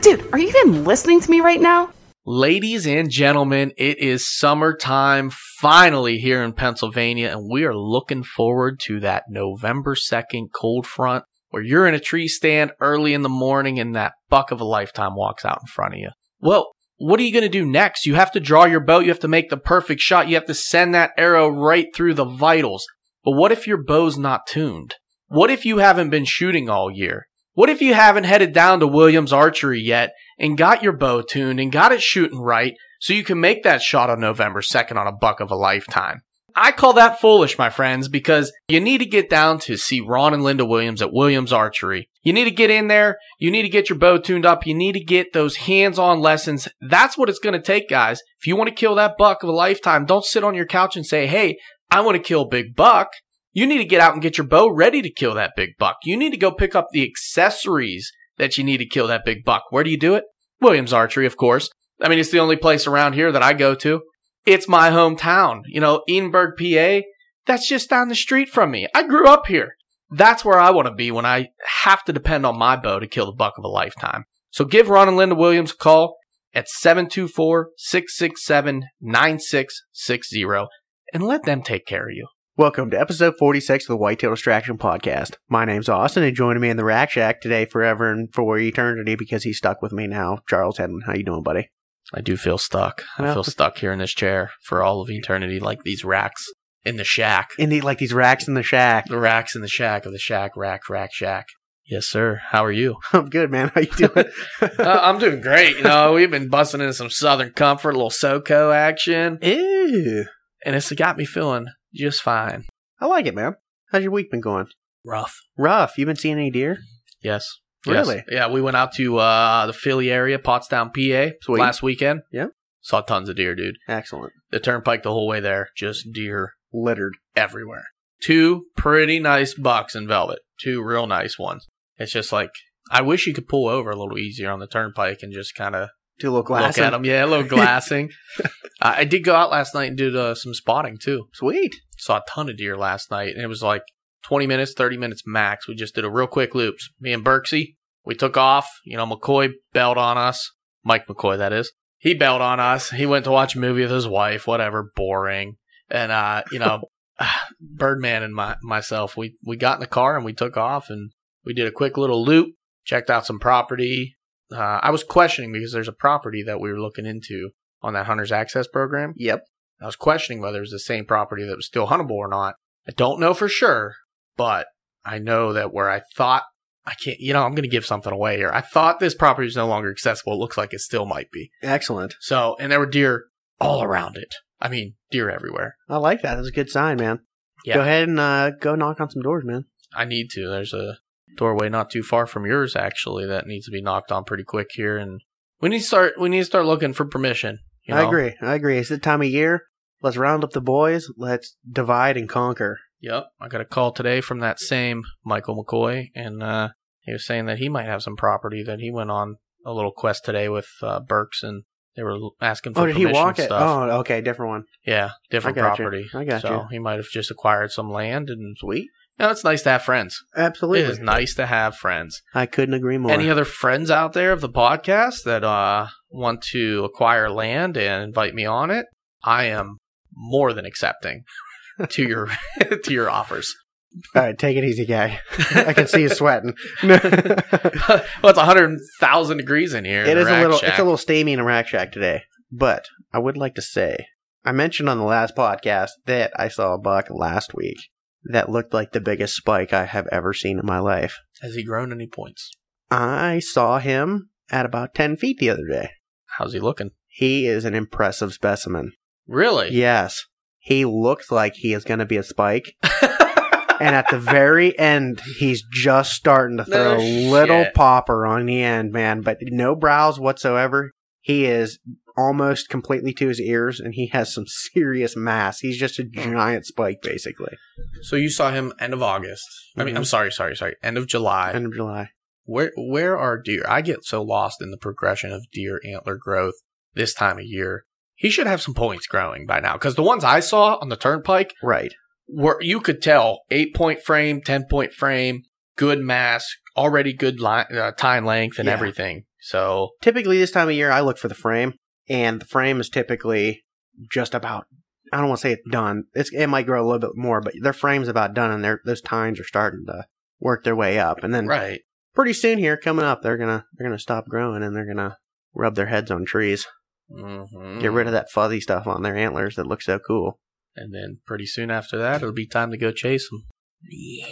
Dude, are you even listening to me right now? Ladies and gentlemen, it is summertime finally here in Pennsylvania, and we are looking forward to that November 2nd cold front where you're in a tree stand early in the morning and that buck of a lifetime walks out in front of you. Well, what are you going to do next? You have to draw your bow, you have to make the perfect shot, you have to send that arrow right through the vitals. But what if your bow's not tuned? What if you haven't been shooting all year? What if you haven't headed down to Williams Archery yet and got your bow tuned and got it shooting right so you can make that shot on November 2nd on a buck of a lifetime? I call that foolish, my friends, because you need to get down to see Ron and Linda Williams at Williams Archery. You need to get in there. You need to get your bow tuned up. You need to get those hands-on lessons. That's what it's going to take, guys. If you want to kill that buck of a lifetime, don't sit on your couch and say, Hey, I want to kill big buck. You need to get out and get your bow ready to kill that big buck. You need to go pick up the accessories that you need to kill that big buck. Where do you do it? Williams Archery, of course. I mean, it's the only place around here that I go to. It's my hometown. You know, Edinburgh, PA, that's just down the street from me. I grew up here. That's where I want to be when I have to depend on my bow to kill the buck of a lifetime. So give Ron and Linda Williams a call at 724-667-9660 and let them take care of you. Welcome to episode 46 of the Whitetail Distraction Podcast. My name's Austin, and joining me in the Rack Shack today forever and for eternity because he's stuck with me now. Charles Hedman, how you doing, buddy? I do feel stuck. I feel stuck here in this chair for all of eternity, like these racks in the shack. In the, like these racks in the shack. The racks in the shack of the shack, rack, rack, shack. Yes, sir. How are you? I'm good, man. How you doing? uh, I'm doing great. You know, we've been busting in some Southern Comfort, a little SoCo action, Ew. and it's got me feeling just fine. I like it, man. How's your week been going? Rough. Rough. You been seeing any deer? Yes. Yes. Really? Yeah, we went out to uh, the Philly area, Pottstown, PA, Sweet. last weekend. Yeah. Saw tons of deer, dude. Excellent. The turnpike the whole way there, just deer Littered. everywhere. Two pretty nice bucks in velvet. Two real nice ones. It's just like I wish you could pull over a little easier on the turnpike and just kind of Do a little look glassing. at them. Yeah, a little glassing. uh, I did go out last night and did uh, some spotting too. Sweet. Saw a ton of deer last night, and it was like 20 minutes, 30 minutes max. We just did a real quick loop. Me and Berksy, we took off. You know, McCoy bailed on us. Mike McCoy, that is. He bailed on us. He went to watch a movie with his wife, whatever, boring. And, uh, you know, Birdman and my, myself, we, we got in the car and we took off and we did a quick little loop, checked out some property. Uh, I was questioning because there's a property that we were looking into on that Hunter's Access program. Yep. I was questioning whether it was the same property that was still huntable or not. I don't know for sure, but I know that where I thought I can't, you know, I'm going to give something away here. I thought this property was no longer accessible. It looks like it still might be. Excellent. So, and there were deer all around it. I mean, deer everywhere. I like that. That's a good sign, man. Yeah. Go ahead and uh, go knock on some doors, man. I need to. There's a doorway not too far from yours, actually, that needs to be knocked on pretty quick here. And we need to start, we need to start looking for permission. you I agree. I agree. It's the time of year. Let's round up the boys. Let's divide and conquer. Yep. I got a call today from that same Michael McCoy, and uh, he was saying that he might have some property that he went on a little quest today with uh, Burks, and they were asking for Oh, did he permission walk it? stuff. Oh, okay, different one. Yeah, different I got you. property. I got so you. he might have just acquired some land, and Sweet. Know, it's nice to have friends. Absolutely. It is nice to have friends. I couldn't agree more. Any other friends out there of the podcast that uh, want to acquire land and invite me on it? I am more than accepting to your to your offers. All right, take it easy, guy. I can see you sweating. well, it's hundred thousand degrees in here. in It the is a little. shack. It's a little steamy in a rack shack today. But I would like to say, I mentioned on the last podcast that I saw a buck last week that looked like the biggest spike I have ever seen in my life. Has he grown any points? I saw him at about ten feet the other day. How's he looking? He is an impressive specimen. Really? Yes, he looks like he is going to be a spike. and at the very end, he's just starting to throw No a little popper on the end, man. But no brows whatsoever. He is almost completely to his ears, and he has some serious mass. He's just a giant spike, basically. So you saw him end of August. I mean. I'm sorry, sorry, sorry. End of July. End of July. Where where are deer? I get so lost in the progression of deer antler growth this time of year. He should have some points growing by now because the ones I saw on the turnpike Right. were you could tell eight point frame, ten point frame, good mass, already good line, uh, tine length and Yeah. everything. So Typically, this time of year, I look for the frame, and the frame is typically just about. I don't want to say it's done. It's it might grow a little bit more, but their frame's about done, and their those tines are starting to work their way up. And then right, pretty soon here, coming up, they're gonna they're gonna stop growing, and they're gonna rub their heads on trees, hmm get rid of that fuzzy stuff on their antlers that looks so cool. and then pretty soon after that, it'll be time to go chase them. Yeah,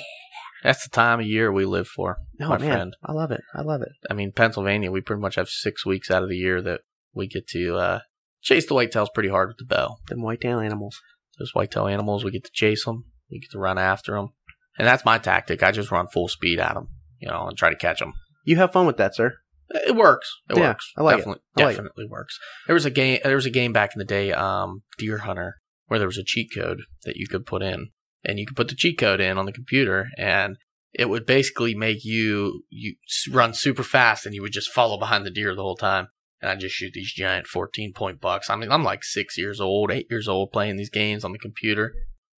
that's the time of year we live for, No my man, friend. I love it. I love it. I mean, Pennsylvania, we pretty much have six weeks out of the year that we get to uh, chase the whitetails pretty hard with the bow. Them whitetail animals. Those whitetail animals, we get to chase them, we get to run after them, and that's my tactic. I just run full speed at them, you know, and try to catch them. You have fun with that, sir. It works. It Yeah, works. I like it. definitely, I like it. works. There was a game. There was a game back in the day, um, Deer Hunter, where there was a cheat code that you could put in, and you could put the cheat code in on the computer, and it would basically make you you run super fast, and you would just follow behind the deer the whole time. And I just shoot these giant fourteen point bucks. I mean, I'm like six years old, eight years old, playing these games on the computer,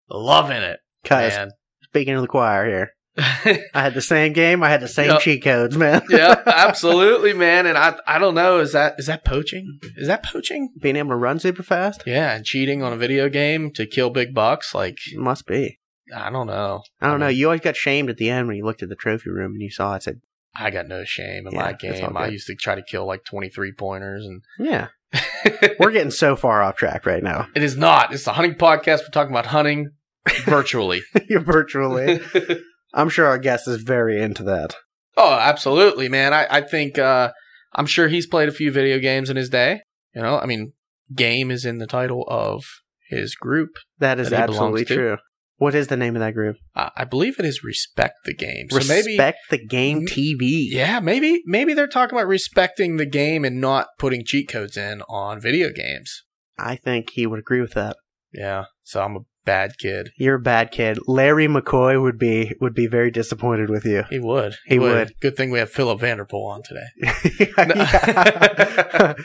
loving it, Cause man. speaking of the choir here, I had the same game. I had the same Yep. cheat codes, man. yeah, absolutely, man. And I I don't know, is that is that poaching? Is that poaching? Being able to run super fast Yeah, and cheating on a video game to kill big bucks, like must be. I don't know. I don't know. You always got shamed at the end when you looked at the trophy room and you saw it said, I got no shame in Yeah, my game. I used to try to kill like twenty three pointers, and "Yeah, we're getting so far off track right now." it is not. It's a hunting podcast. We're talking about hunting virtually. Virtually. I'm sure our guest is very into that. oh, absolutely, man. I I think uh, I'm sure he's played a few video games in his day. You know, I mean, game is in the title of his group. That is That absolutely true. What is the name of that group? Uh, I believe it is Respect the Game. So maybe Respect the Game TV. Yeah, maybe maybe they're talking about respecting the game and not putting cheat codes in on video games. I think he would agree with that. Yeah, so I'm a bad kid. You're a bad kid. Larry McCoy would be would be very disappointed with you. He would. He would. Good thing we have Philip Vanderpool on today.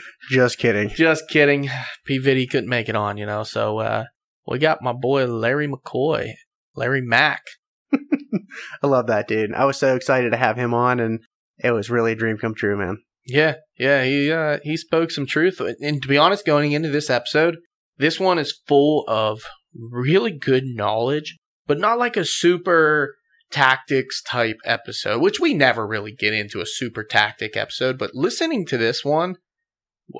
Just kidding. Just kidding. P Viddy couldn't make it on, you know. So uh, we got my boy Larry McCoy, Larry Mack. I love that dude. I was so excited to have him on, and it was really a dream come true, man. Yeah, yeah, he uh, he spoke some truth. And to be honest, going into this episode, this one is full of really good knowledge, but not like a super tactics type episode, which we never really get into a super tactic episode. But listening to this one,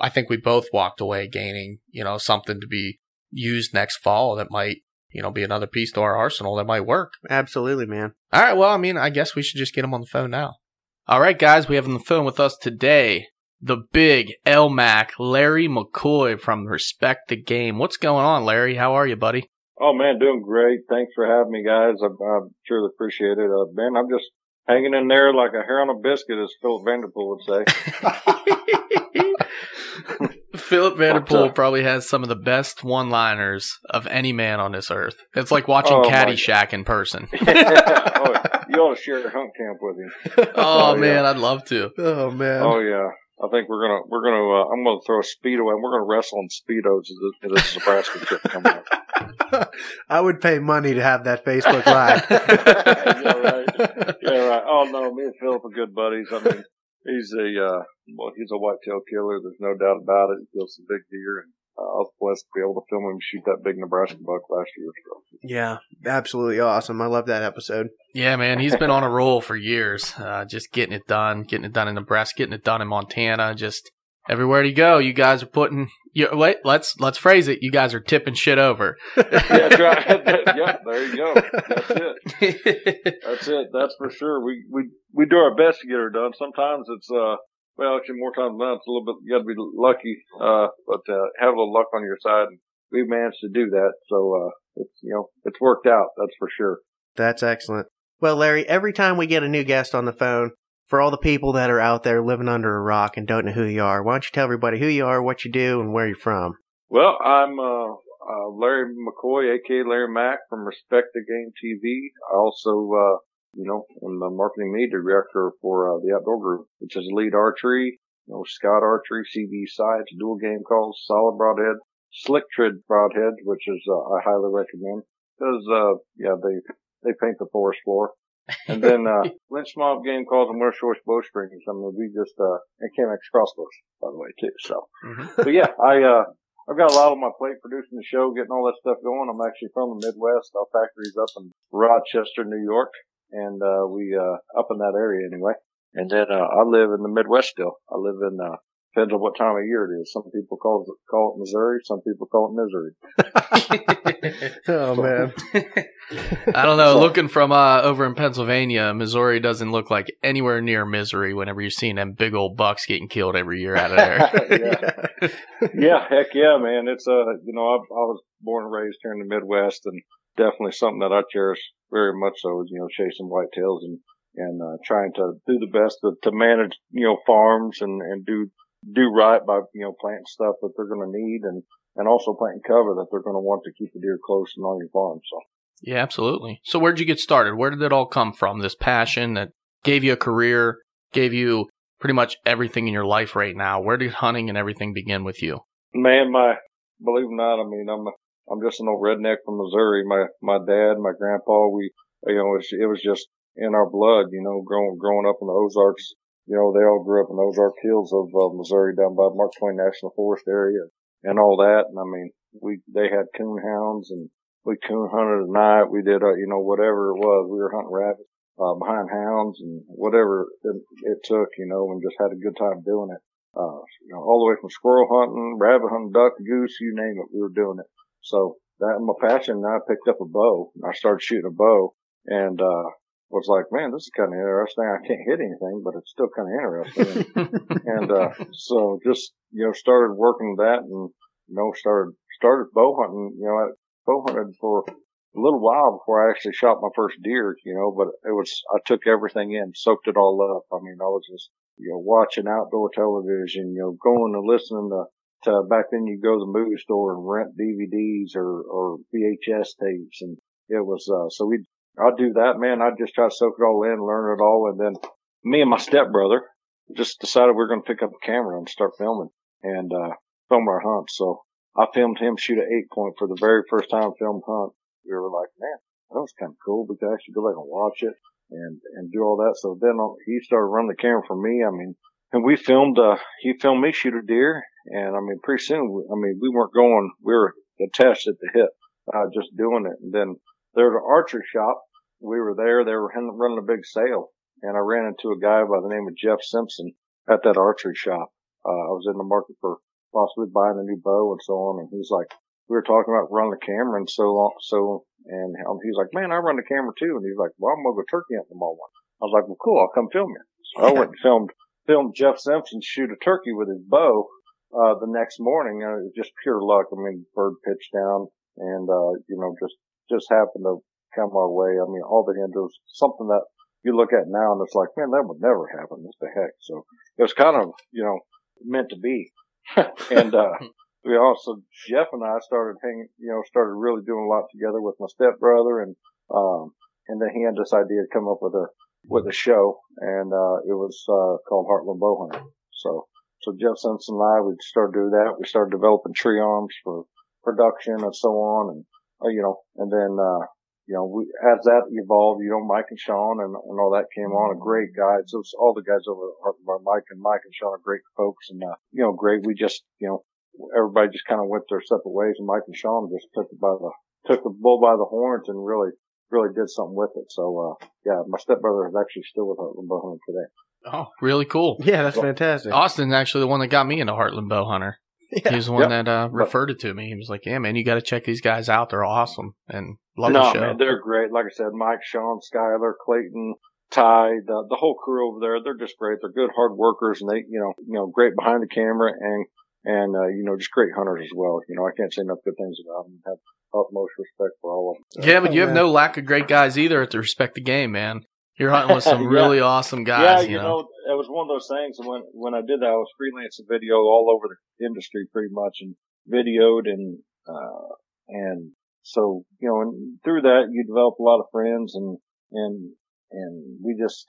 I think we both walked away gaining, you know, something to be used next fall that might, you know, be another piece to our arsenal that might work. Absolutely, man. All right. Well, I mean, I guess we should just get him on the phone now. All right, guys, we have on the phone with us today the big LMAC, Larry McCoy from Respect the Game. What's going on, Larry? How are you, buddy? Oh man, doing great. Thanks for having me, guys. I, I truly appreciate it. Uh, man, I'm just hanging in there like a hair on a biscuit, as Philip Vanderpool would say. Philip Vanderpool probably has some of the best one-liners of any man on this earth. It's like watching oh, Caddyshack in person. oh, you ought to share hunt camp with him. Oh, oh man, yeah. I'd love to. Oh man. Oh yeah. I think we're gonna we're gonna uh, I'm gonna throw a speedo and we're gonna wrestle in speedos as this Nebraska trip coming up. I would pay money to have that Facebook live. yeah, right. Yeah, right. Oh no, me and Philip are good buddies. I mean, he's a uh, well, he's a whitetail killer. There's no doubt about it. He kills some big deer, and uh, I was blessed to be able to film him shoot that big Nebraska buck last year. So. Yeah, absolutely awesome. I love that episode. Yeah, man, he's been on a roll for years. Uh, just getting it done, getting it done in Nebraska, getting it done in Montana. Just everywhere you go, you guys are putting. You, wait, let's let's phrase it. You guys are tipping shit over. yeah, that's right. yeah, there you go. That's it. That's it. That's for sure. We we we do our best to get her done. Sometimes it's uh well, actually, more times than not, it's a little bit. You got to be lucky, uh, but uh, have a little luck on your side. And we've managed to do that, so uh, it's you know it's worked out. That's for sure. That's excellent. Well, Larry, every time we get a new guest on the phone, for all the people that are out there living under a rock and don't know who you are, why don't you tell everybody who you are, what you do, and where you're from? Well, I'm uh, uh, Larry McCoy, aka Larry Mack from Respect the Game TV. I also uh, you know, I'm the marketing media director for uh, the Outdoor Group, which is Elite Archery, you know, Scott Archery, CBE sights, Duel game calls, solid broadhead, Slick Trick broadhead, which is uh, I highly recommend because uh, yeah, they they paint the forest floor. And then uh, Lynch Mob game calls them Winner's Choice Bowstrings. I mean, we just uh, and Chemex crossbows, by the way, too. So, mm-hmm. but yeah, I uh, I've got a lot on my plate producing the show, getting all that stuff going. I'm actually from the Midwest. Our factory's up in Rochester, New York, and uh, we uh, up in that area anyway. And then uh, I live in the Midwest still. I live in uh, depends on what time of year it is. Some people call it call it Missouri. Some people call it Missouri. oh man, I don't know. Looking from uh, over in Pennsylvania, Missouri doesn't look like anywhere near misery. Whenever you're seeing them big old bucks getting killed every year out of there. yeah. yeah, heck yeah, man. It's uh, you know, I, I was born and raised here in the Midwest, and definitely something that I cherish very much so is, you know, chasing whitetails and, and, uh, trying to do the best to, to manage, you know, farms and, and do, do right by, you know, planting stuff that they're going to need and, and also planting cover that they're going to want to keep the deer close and on your farm. So. Yeah, absolutely. So where'd you get started? Where did it all come from? This passion that gave you a career, gave you pretty much everything in your life right now. Where did hunting and everything begin with you? Man, my, believe it or not, I mean, I'm I'm just an old redneck from Missouri. My my dad, my grandpa, we you know it was, it was just in our blood. You know, growing growing up in the Ozarks. You know, they all grew up in the Ozark Hills of uh, Missouri, down by Mark Twain National Forest area, and all that. And I mean, we they had coon hounds, and we coon hunted at night. We did, uh, you know, whatever it was. We were hunting rabbits uh, behind hounds and whatever it, it took, you know, and just had a good time doing it. Uh, you know, all the way from squirrel hunting, rabbit hunting, duck, goose, you name it, we were doing it. So that my passion. I picked up a bow. And I started shooting a bow and, uh, was like, man, this is kind of interesting. I can't hit anything, but it's still kind of interesting. and, uh, so just, you know, started working that and, you know, started, started bow hunting, you know, I bow hunted for a little while before I actually shot my first deer, you know, but it was, I took everything in, soaked it all up. I mean, I was just, you know, watching outdoor television, you know, going and listening to uh, back then you go to the movie store and rent DVDs or, or VHS tapes. And it was, uh, so we, I'd do that, man. I'd just try to soak it all in, learn it all. And then me and my stepbrother just decided we are going to pick up a camera and start filming and, uh, film our hunts. So I filmed him shoot an eight point for the very first time film hunt. We were like, man, that was kind of cool. We could actually go back and watch it and, and do all that. So then he started running the camera for me. I mean, and we filmed, uh, he filmed me shoot a deer. And I mean, pretty soon, I mean, we weren't going, we were attached at the hip, uh, just doing it. And then there's an archer shop. We were there. They were running a big sale and I ran into a guy by the name of Jeff Simpson at that archery shop. Uh, I was in the market for possibly buying a new bow and so on. And he's like, we were talking about running the camera and so long, so, and he's like, man, I run the camera too. And he's like, well, I'm going to go turkey hunting tomorrow. I was like, well, cool. I'll come film you. So I went and filmed, filmed Jeff Simpson shoot a turkey with his bow, uh, the next morning. Uh, it was just pure luck. I mean, bird pitched down and, uh, you know, just, just happened to come our way. I mean, all the was something that you look at now and it's like, man, that would never happen. What the heck? So it was kind of, you know, meant to be. and, uh, we also Jeff and I started hanging, you know, started really doing a lot together with my stepbrother, and um, and then he had this idea to come up with a with a show, and uh, it was uh, called Heartland Bowhunter. So so Jeff Simpson and I we started doing that. We started developing tree arms for production and so on, and uh, you know, and then uh, you know, we, as that evolved, you know, Mike and Sean and, and all that came on, a great guys. So all the guys over at Mike and Mike and Sean are great folks and, uh, you know, great. We just, you know, everybody just kind of went their separate ways, and Mike and Sean just took it by the took the bull by the horns and really really did something with it. So uh, yeah, my stepbrother is actually still with Heartland Bowhunter today. Oh, really cool. Yeah, that's fantastic. Austin's actually the one that got me into Heartland Bowhunter. Yeah. He was the one yep. that uh, referred it to me. He was like, "Yeah, man, you got to check these guys out. They're awesome and love no, the show." man, they're great. Like I said, Mike, Sean, Skyler, Clayton, Ty, the, the whole crew over there. They're just great. They're good, hard workers, and they, you know, you know, great behind the camera and and uh, you know just great hunters as well. You know, I can't say enough good things about them. Have utmost respect for all of them. Yeah, but you have no lack of great guys either at the respect the game, man. You're hunting with some yeah. really awesome guys. Yeah, you, you know? know, it was one of those things. When when I did that, I was freelancing video all over the industry pretty much, and videoed and uh, and so you know, and through that you develop a lot of friends, and and and we just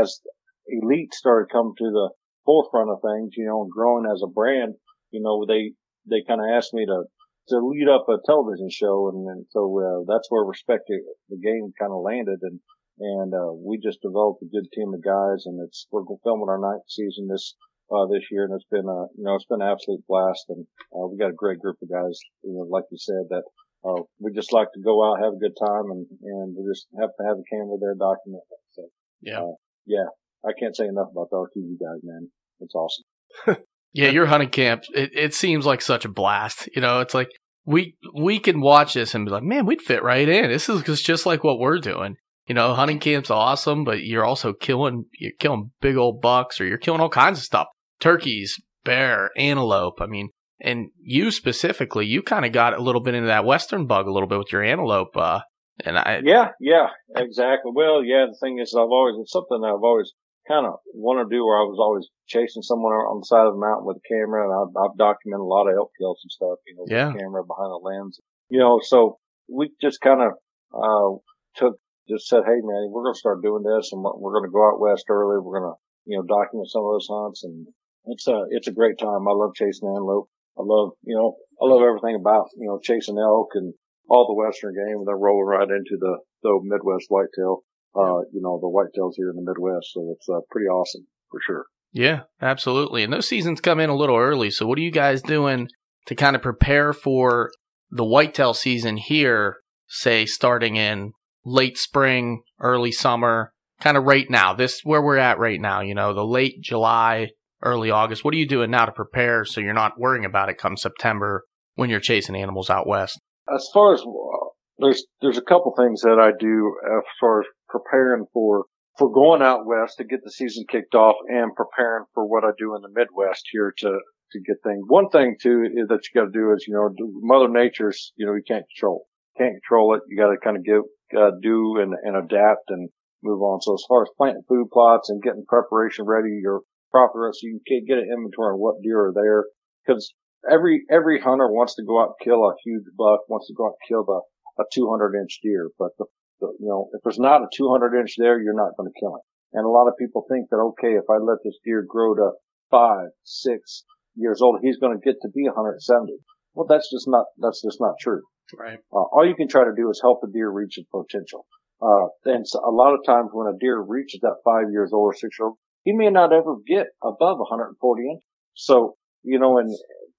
as elite started coming to the forefront of things, you know, and growing as a brand, you know, they, they kind of asked me to, to lead up a television show. And, and so, uh, that's where respect the game kind of landed. And, and, uh, we just developed a good team of guys and it's, we're filming our ninth season this, uh, this year. And it's been, a you know, it's been an absolute blast. And, uh, we got a great group of guys, you know, like you said, that, uh, we just like to go out, have a good time and, and we just have to have a camera there document it. So, yeah. Uh, yeah. I can't say enough about the RTV guys, man. It's awesome. Yeah, your hunting camp, it, it seems like such a blast. You know, it's like we we can watch this and be like, man, we'd fit right in. This is just like what we're doing. You know, hunting camp's awesome, but you're also killing you're killing big old bucks or you're killing all kinds of stuff. Turkeys, bear, antelope. I mean, and you specifically, you kind of got a little bit into that western bug a little bit with your antelope. Uh, and I yeah, yeah, exactly. Well, yeah, the thing is, I've always it's something I've always kind of wanted to do where I was always chasing someone on the side of the mountain with a camera and I've, I've documented a lot of elk kills and stuff, you know, yeah. with camera behind the lens, you know, so we just kind of, uh, took, just said, Hey man, we're going to start doing this and we're going to go out west early. We're going to, you know, document some of those hunts and it's a, it's a great time. I love chasing antelope. I love, you know, I love everything about, you know, chasing elk and all the western game and then rolling right into the, the Midwest whitetail uh, you know, the whitetails here in the Midwest. So it's uh, pretty awesome for sure. Yeah, absolutely. And those seasons come in a little early. So what are you guys doing to kind of prepare for the whitetail season here, say starting in late spring, early summer, kind of right now, this where we're at right now, you know, the late July, early August. What are you doing now to prepare so you're not worrying about it come September when you're chasing animals out west? As far as uh, there's there's a couple things that I do as far as preparing for for going out west to get the season kicked off and preparing for what I do in the Midwest here to to get things. One thing too is that you got to do is you know Mother Nature's you know you can't control can't control it. You got to kind of give uh, do and and adapt and move on. So as far as planting food plots and getting preparation ready, your proper so you can get an inventory on what deer are there because every every hunter wants to go out and kill a huge buck, wants to go out and kill the a 200 inch deer, but the you know, if there's not a 200 inch there, you're not going to kill it. And a lot of people think that, okay, if I let this deer grow to five, six years old, he's going to get to be 170. Well, that's just not, that's just not true. Right. Uh, all you can try to do is help the deer reach its potential. Uh, and so a lot of times when a deer reaches that five years old or six year old, he may not ever get above 140 inches. So, you know, and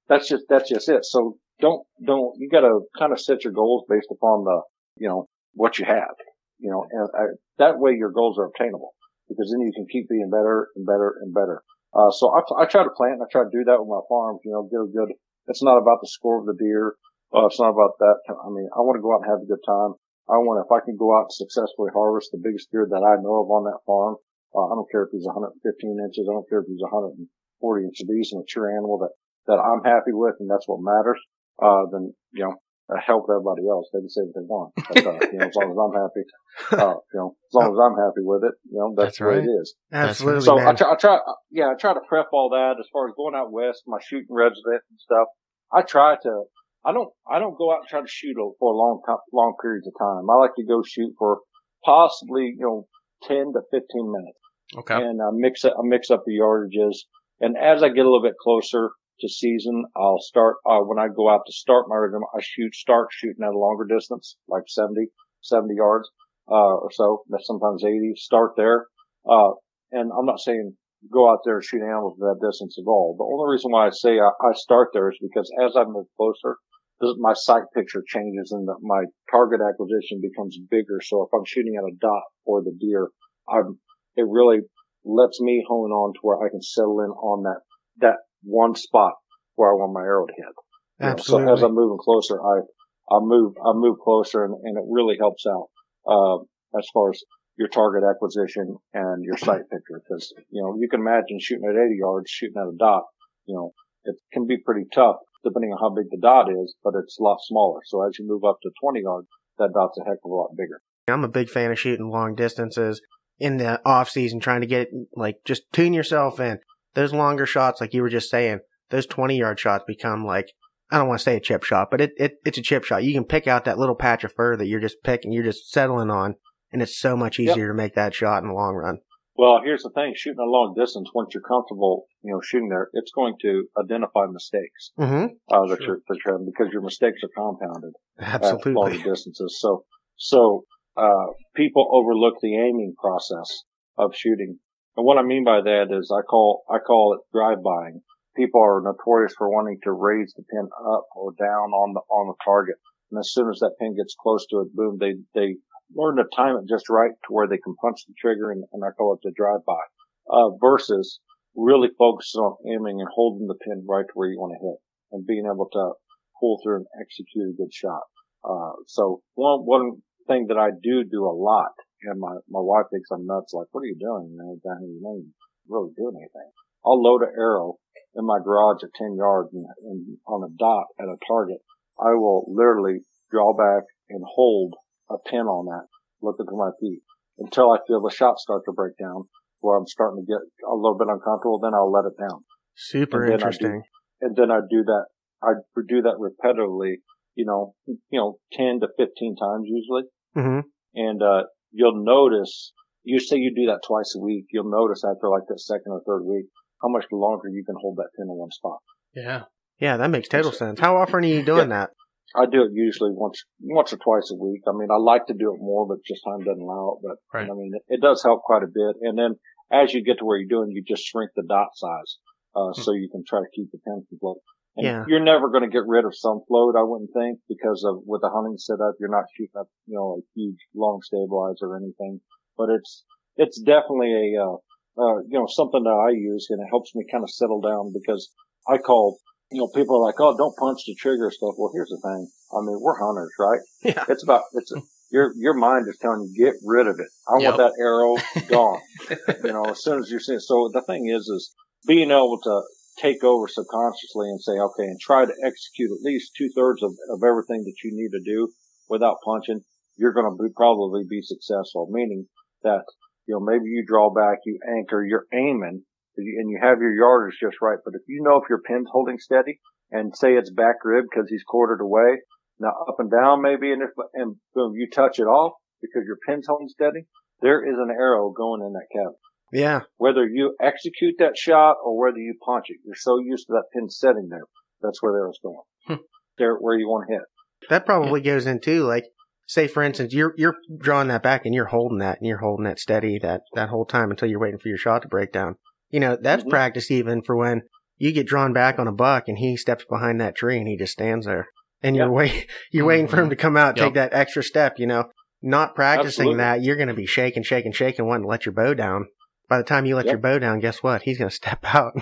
that's just, that's just it. So don't, don't, you got to kind of set your goals based upon the, you know, what you have, you know, and I, that way your goals are obtainable because then you can keep being better and better and better. Uh, so I, I try to plant and I try to do that with my farms, you know, get a good, it's not about the score of the deer. Oh, it's not about that. I mean, I want to go out and have a good time. I want, if I can go out and successfully harvest the biggest deer that I know of on that farm, uh, I don't care if he's 115 inches. I don't care if he's 140 inches. He's a mature animal that, that I'm happy with and that's what matters. Uh, then, you know, uh, help everybody else. They can say what they want. But, uh, you know, as long as I'm happy, uh, you know, as long as I'm happy with it, you know, that's, That's the way right. it is. Absolutely, So I try, I try, yeah, I try to prep all that as far as going out west, my shooting resident and stuff. I try to, I don't, I don't go out and try to shoot for a long time, long periods of time. I like to go shoot for possibly, you know, 10 to 15 minutes Okay. and I mix it, I mix up the yardages. And as I get a little bit closer to season, I'll start, uh, when I go out to start my regiment, I shoot, start shooting at a longer distance, like 70, 70 yards, uh, or so. That's sometimes 80. Start there. Uh, and I'm not saying go out there and shoot animals at that distance at all. The only reason why I say I, I start there is because as I move closer, my sight picture changes and the, my target acquisition becomes bigger. So if I'm shooting at a dot or the deer, I'm, it really lets me hone on to where I can settle in on that, that one spot where I want my arrow to hit. You know, Absolutely. So as I'm moving closer, I, I move, I move closer and, and it really helps out, uh, as far as your target acquisition and your sight picture. Cause, you know, you can imagine shooting at 80 yards, shooting at a dot, you know, it can be pretty tough depending on how big the dot is, but it's a lot smaller. So as you move up to 20 yards, that dot's a heck of a lot bigger. I'm a big fan of shooting long distances in the off season, trying to get like just tune yourself in. Those longer shots, like you were just saying, those 20 yard shots become like, I don't want to say a chip shot, but it, it, it's a chip shot. You can pick out that little patch of fur that you're just picking, you're just settling on, and it's so much Yep. easier to make that shot in the long run. Well, here's the thing, shooting a long distance, once you're comfortable, you know, shooting there, it's going to identify mistakes, Mm-hmm. uh, that you're, that you're having because your mistakes are compounded. at longer Absolutely. distances. So, so, uh, people overlook the aiming process of shooting. And what I mean by that is I call, I call it drive-buying. People are notorious for wanting to raise the pin up or down on the, on the target. And as soon as that pin gets close to it, boom, they, they learn to time it just right to where they can punch the trigger and, and I call it the drive-by, uh, versus really focusing on aiming and holding the pin right to where you want to hit and being able to pull through and execute a good shot. Uh, so one, one thing that I do do a lot, and my, my wife thinks I'm nuts, like, what are you doing, man? Down here, you even really do anything. I'll load an arrow in my garage at 10 yards and, and on a dot at a target. I will literally draw back and hold a pin on that, looking into my feet until I feel the shot start to break down where I'm starting to get a little bit uncomfortable. Then I'll let it down Super And then I do- interesting. and then I do that. I do that repetitively, you know, you know, 10 to 15 times usually. hmm And, uh, you'll notice, you say you do that twice a week, you'll notice after like the second or third week, how much longer you can hold that pin in one spot. Yeah. Yeah, that makes total sense. How often are you doing that? I do it usually once, once or twice a week. I mean, I like to do it more, but just time doesn't allow it. But Right. I mean, it, it does help quite a bit. And then as you get to where you're doing, you just shrink the dot size, uh, so you can try to keep the pen from float. And Yeah. you're never going to get rid of some float, I wouldn't think, because of with the hunting setup, you're not shooting up, you know, a huge long stabilizer or anything. But it's, it's definitely a, uh, uh, you know, something that I use and it helps me kind of settle down because I call, you know, people are like, oh, don't punch the trigger stuff. Well, here's the thing. I mean, we're hunters, right? Yeah. It's about, it's, a, your, your mind is telling you, get rid of it. I Yep. want that arrow gone. you know, as soon as you see it. So the thing is, is being able to take over subconsciously and say, okay, and try to execute at least two thirds of, of everything that you need to do without punching, you're going to be, probably be successful. Meaning that, you know, maybe you draw back, you anchor, you're aiming, and you have your yardage just right. But if you know if your pin's holding steady and say it's back rib because he's quartered away, now up and down maybe, and if, and boom, you touch it off because your pin's holding steady, there is an arrow going in that cavity Yeah. whether you execute that shot or whether you punch it. You're so used to that pin setting there. That's where the arrow's going. Hmm. There, where you want to hit. That probably goes into like, say for instance, you're you're drawing that back and you're holding that and you're holding that steady that that whole time until you're waiting for your shot to break down. You know, that's Mhm. practice even for when you get drawn back on a buck and he steps behind that tree and he just stands there. And you're wait you're waiting for him to come out, Yep. take that extra step, you know. Not practicing Absolutely. that, you're gonna be shaking, shaking, shaking, wanting to let your bow down. By the time you let Yep. your bow down, guess what? He's gonna step out.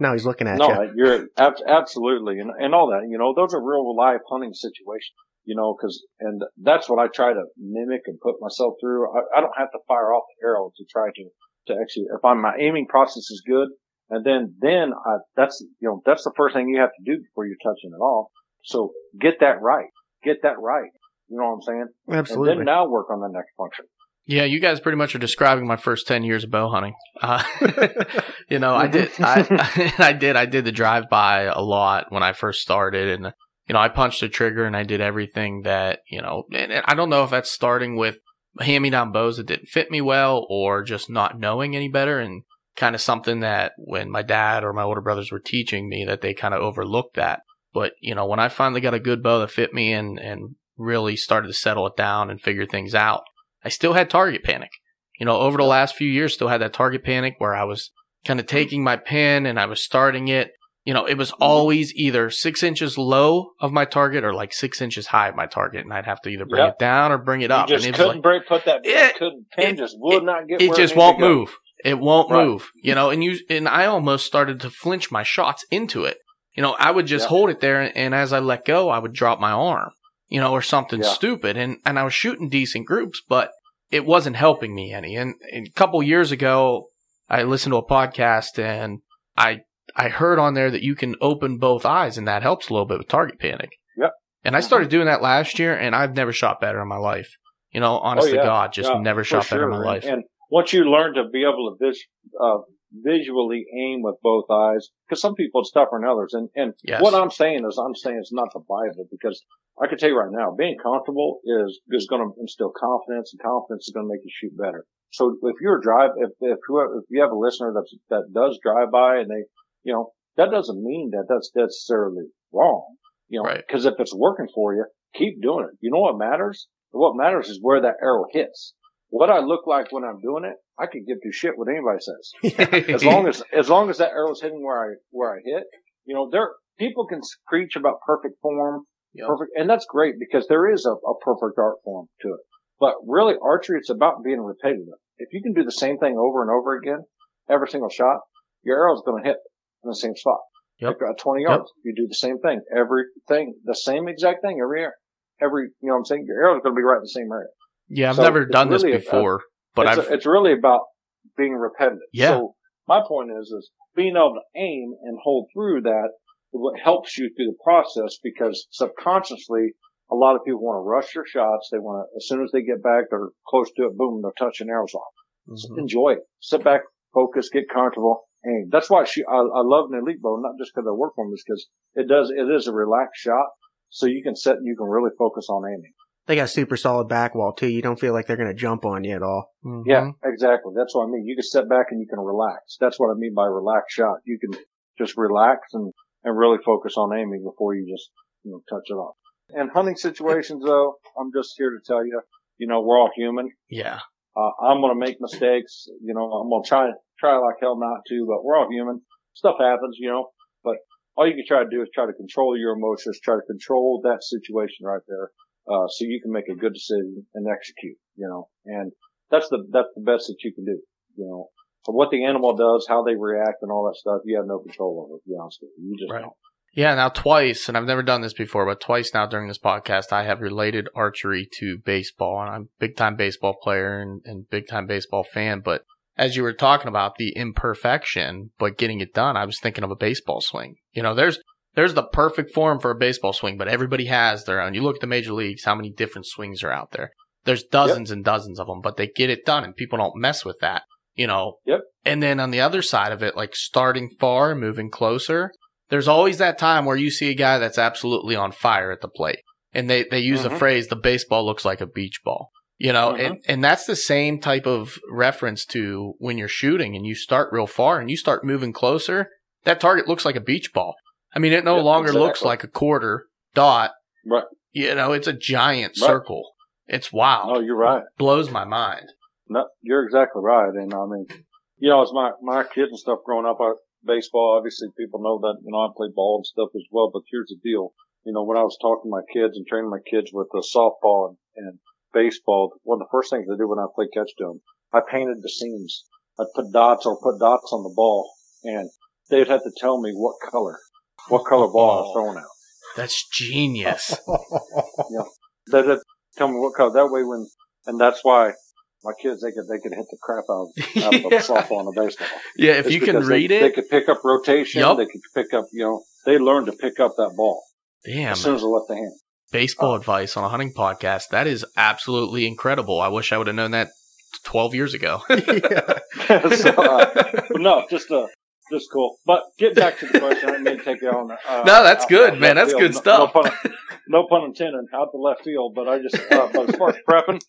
Now he's looking at no, you. No, you're ab- absolutely, and, and all that. You know, those are real live hunting situations. You know, because and that's what I try to mimic and put myself through. I, I don't have to fire off the arrow to try to to actually. If I'm my aiming process is good, and then then I, that's you know that's the first thing you have to do before you're touching it off. So get that right. Get that right. You know what I'm saying? Absolutely. And then now work on the next function. Yeah, you guys pretty much are describing my first ten years of bow hunting. Uh, you know, I did, I, I did, I did the drive by a lot when I first started, and you know, I punched the trigger and I did everything that you know. And, and I don't know if that's starting with hand-me-down bows that didn't fit me well, or just not knowing any better, and kind of something that when my dad or my older brothers were teaching me that they kind of overlooked that. But you know, when I finally got a good bow that fit me and and really started to settle it down and figure things out, I still had target panic. You know, over the last few years, still had that target panic where I was kind of taking my pin and I was starting it. You know, it was mm-hmm. always either six inches low of my target or like six inches high of my target, and I'd have to either bring Yep. it down or bring it up. You just and it couldn't like, break, put that It- couldn't pin it- just would it- not get. it just needed won't move. It won't Right. move. You know, and you and I almost started to flinch my shots into it. You know, I would just Yeah. hold it there, and, and as I let go, I would drop my arm. You know, or something Yeah. stupid, and and I was shooting decent groups, but it wasn't helping me any. And, and a couple years ago, I listened to a podcast, and I I heard on there that you can open both eyes, and that helps a little bit with target panic. Yep. And I started doing that last year, and I've never shot better in my life. You know, honest Oh, yeah. to God, just Yeah, never shot better in my life. And, once you learn to be able to vis- uh, visually aim with both eyes, because some people it's tougher than others. And and Yes. what I'm saying is, I'm saying it's not the Bible because I can tell you right now, being comfortable is is going to instill confidence, and confidence is going to make you shoot better. So if you're a drive, if if you have, if you have a listener that's that does drive by and they, you know, that doesn't mean that that's necessarily wrong. You know, Right. because if it's working for you, keep doing it. You know what matters? What matters is where that arrow hits. What I look like when I'm doing it, I can give two shit what anybody says. As long as as long as that arrow's hitting where I where I hit, you know, there people can preach about perfect form, Yep. perfect, and that's great because there is a, a perfect art form to it. But really, archery, it's about being repetitive. If you can do the same thing over and over again, every single shot, your arrow's going to hit in the same spot. Yep. Like at 20 yards, you do the same thing, everything, the same exact thing every year. Every, you know what I'm saying? Your arrow's going to be right in the same area. Yeah, I've So never done this really a- before, but it's, I've it's really about being repetitive. Yeah. So my point is, is being able to aim and hold through that what helps you through the process because subconsciously a lot of people want to rush their shots. They want to, as soon as they get back, they're close to it, boom, they're touching arrows off. Mhm. enjoy it. Sit back, focus, get comfortable, aim. That's why she, I, I love an elite bow, not just because I work for them, it's because it does, it is a relaxed shot. So you can set, you can really focus on aiming. They got super solid back wall too. You don't feel like they're going to jump on you at all. Mhm. Yeah, exactly. That's what I mean. You can step back and you can relax. That's what I mean by relaxed shot. You can just relax and, and really focus on aiming before you just, you know, touch it off. And hunting situations though, I'm just here to tell you, you know, we're all human. yeah, Uh, I'm going to make mistakes. You know, I'm going to try, try like hell not to, but we're all human. Stuff happens, you know, but all you can try to do is try to control your emotions, try to control that situation right there. Uh, so you can make a good decision and execute, you know, and that's the, that's the best that you can do, you know. But what the animal does, how they react and all that stuff, you have no control over, to be honest with you. You just Right. don't. yeah. Now twice, and I've never done this before, but twice now during this podcast, I have related archery to baseball, and I'm a big time baseball player and, and big time baseball fan. But as you were talking about the imperfection, but getting it done, I was thinking of a baseball swing. You know, there's there's the perfect form for a baseball swing, but everybody has their own. You look at the major leagues, how many different swings are out there? There's dozens and dozens of them, but they get it done, and people don't mess with that. You know. Yep. And then on the other side of it, like starting far, moving closer, there's always that time where you see a guy that's absolutely on fire at the plate. And they, they use the Mhm. phrase, the baseball looks like a beach ball. You know, uh-huh. and, and that's the same type of reference to when you're shooting and you start real far and you start moving closer, that target looks like a beach ball. I mean, it no Yeah, longer looks like a quarter dot. Right. You know, it's a giant Right. circle. It's wild. Oh, you're right. It Blows my mind. No, you're exactly right. And I mean, you know, as my, my kids and stuff growing up, I, baseball, obviously people know that, you know, I play ball and stuff as well, but here's the deal. You know, when I was talking to my kids and training my kids with the softball and, and baseball, one of the first things I do when I play catch to them, I painted the seams. I'd put dots or put dots on the ball and they'd have to tell me what color, what color ball I was oh. throwing out. That's genius. They'd have to tell me what color. That way, when and that's why my kids they could they could hit the crap out of, out of a Yeah. softball and a baseball. yeah, if It's you can read they- read they could pick up rotation. Yup. They could pick up, you know, they learn to pick up that ball damn, as soon as they left the hand. Baseball Oh. advice on a hunting podcast. That is absolutely incredible. I wish I would have known that 12 years ago. yeah. so, uh, no, just uh, just cool. But getting back to the question, I didn't mean to take you on. Uh, No, that's good, man. That's field. good stuff. No pun, no pun intended. Out the left field, but I just. Uh, but as far as prepping,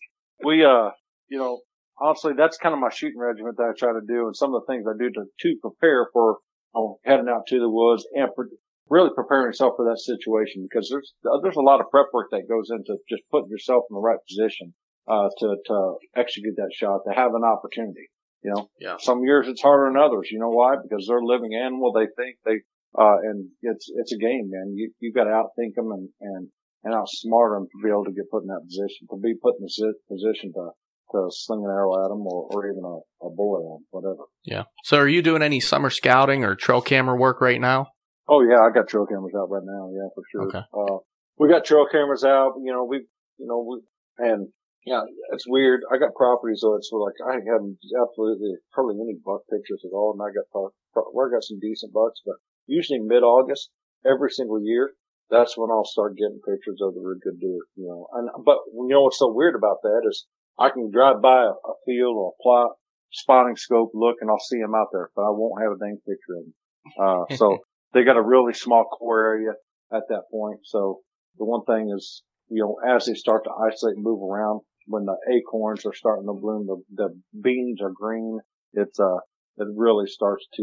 we uh, you know, honestly, that's kind of my shooting regiment that I try to do, and some of the things I do to to prepare for um, heading out to the woods and for really preparing yourself for that situation because there's there's a lot of prep work that goes into just putting yourself in the right position uh, to to execute that shot to have an opportunity. You know, Yeah. some years it's harder than others. You know why? Because they're living animal. They think they uh, and it's it's a game, man. You you got to outthink them and and and outsmart them to be able to get put in that position, to be put in the position to to sling an arrow at them or, or even a, a bullet at them, whatever. yeah. So are you doing any summer scouting or trail camera work right now? Oh yeah, I got trail cameras out right now. Yeah, for sure. Okay. Uh, we got trail cameras out. You know, we, you know, we, and yeah, it's weird. I got properties though. It's like I have absolutely hardly any buck pictures at all, and I got pro- pro- well, I got some decent bucks, but usually mid August every single year. That's when I'll start getting pictures of the really good deer, you know. And but you know what's so weird about that is I can drive by a, a field or a plot, spotting scope, look, and I'll see them out there, but I won't have a dang picture of them. Uh, so they got a really small core area at that point. So the one thing is, you know, as they start to isolate and move around, when the acorns are starting to bloom, the, the beans are green. It's, uh, it really starts to,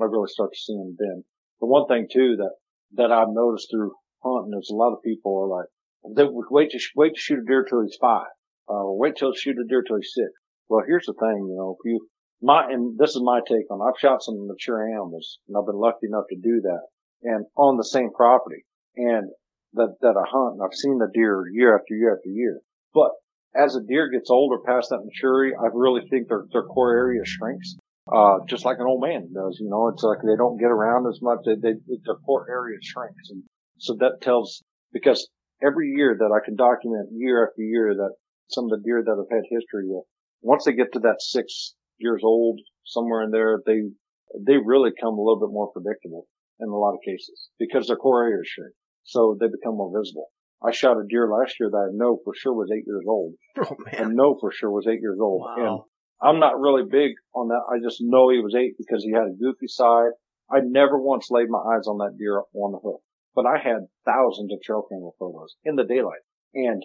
uh, I really start to see them then. The one thing too that, that I've noticed through hunting is a lot of people are like, they would wait to, wait to shoot a deer till he's five, uh, wait till shoot a deer till he's six. Well, here's the thing, you know, if you, my, and this is my take on, it. I've shot some mature animals and I've been lucky enough to do that and on the same property and that, that I hunt and I've seen the deer year after year after year. But as a deer gets older past that maturity, I really think their, their core area shrinks. Uh, just like an old man does, you know, it's like they don't get around as much. They, they, their core area shrinks. And so that tells, because every year that I can document year after year that some of the deer that I've had history with, once they get to that six years old, somewhere in there, they, they really come a little bit more predictable in a lot of cases because their core area shrink. So they become more visible. I shot a deer last year that I know for sure was eight years old. Oh I man. know for sure was eight years old. And I'm not really big on that. I just know he was eight because he had a goofy side. I never once laid my eyes on that deer on the hook, but I had thousands of trail camera photos in the daylight and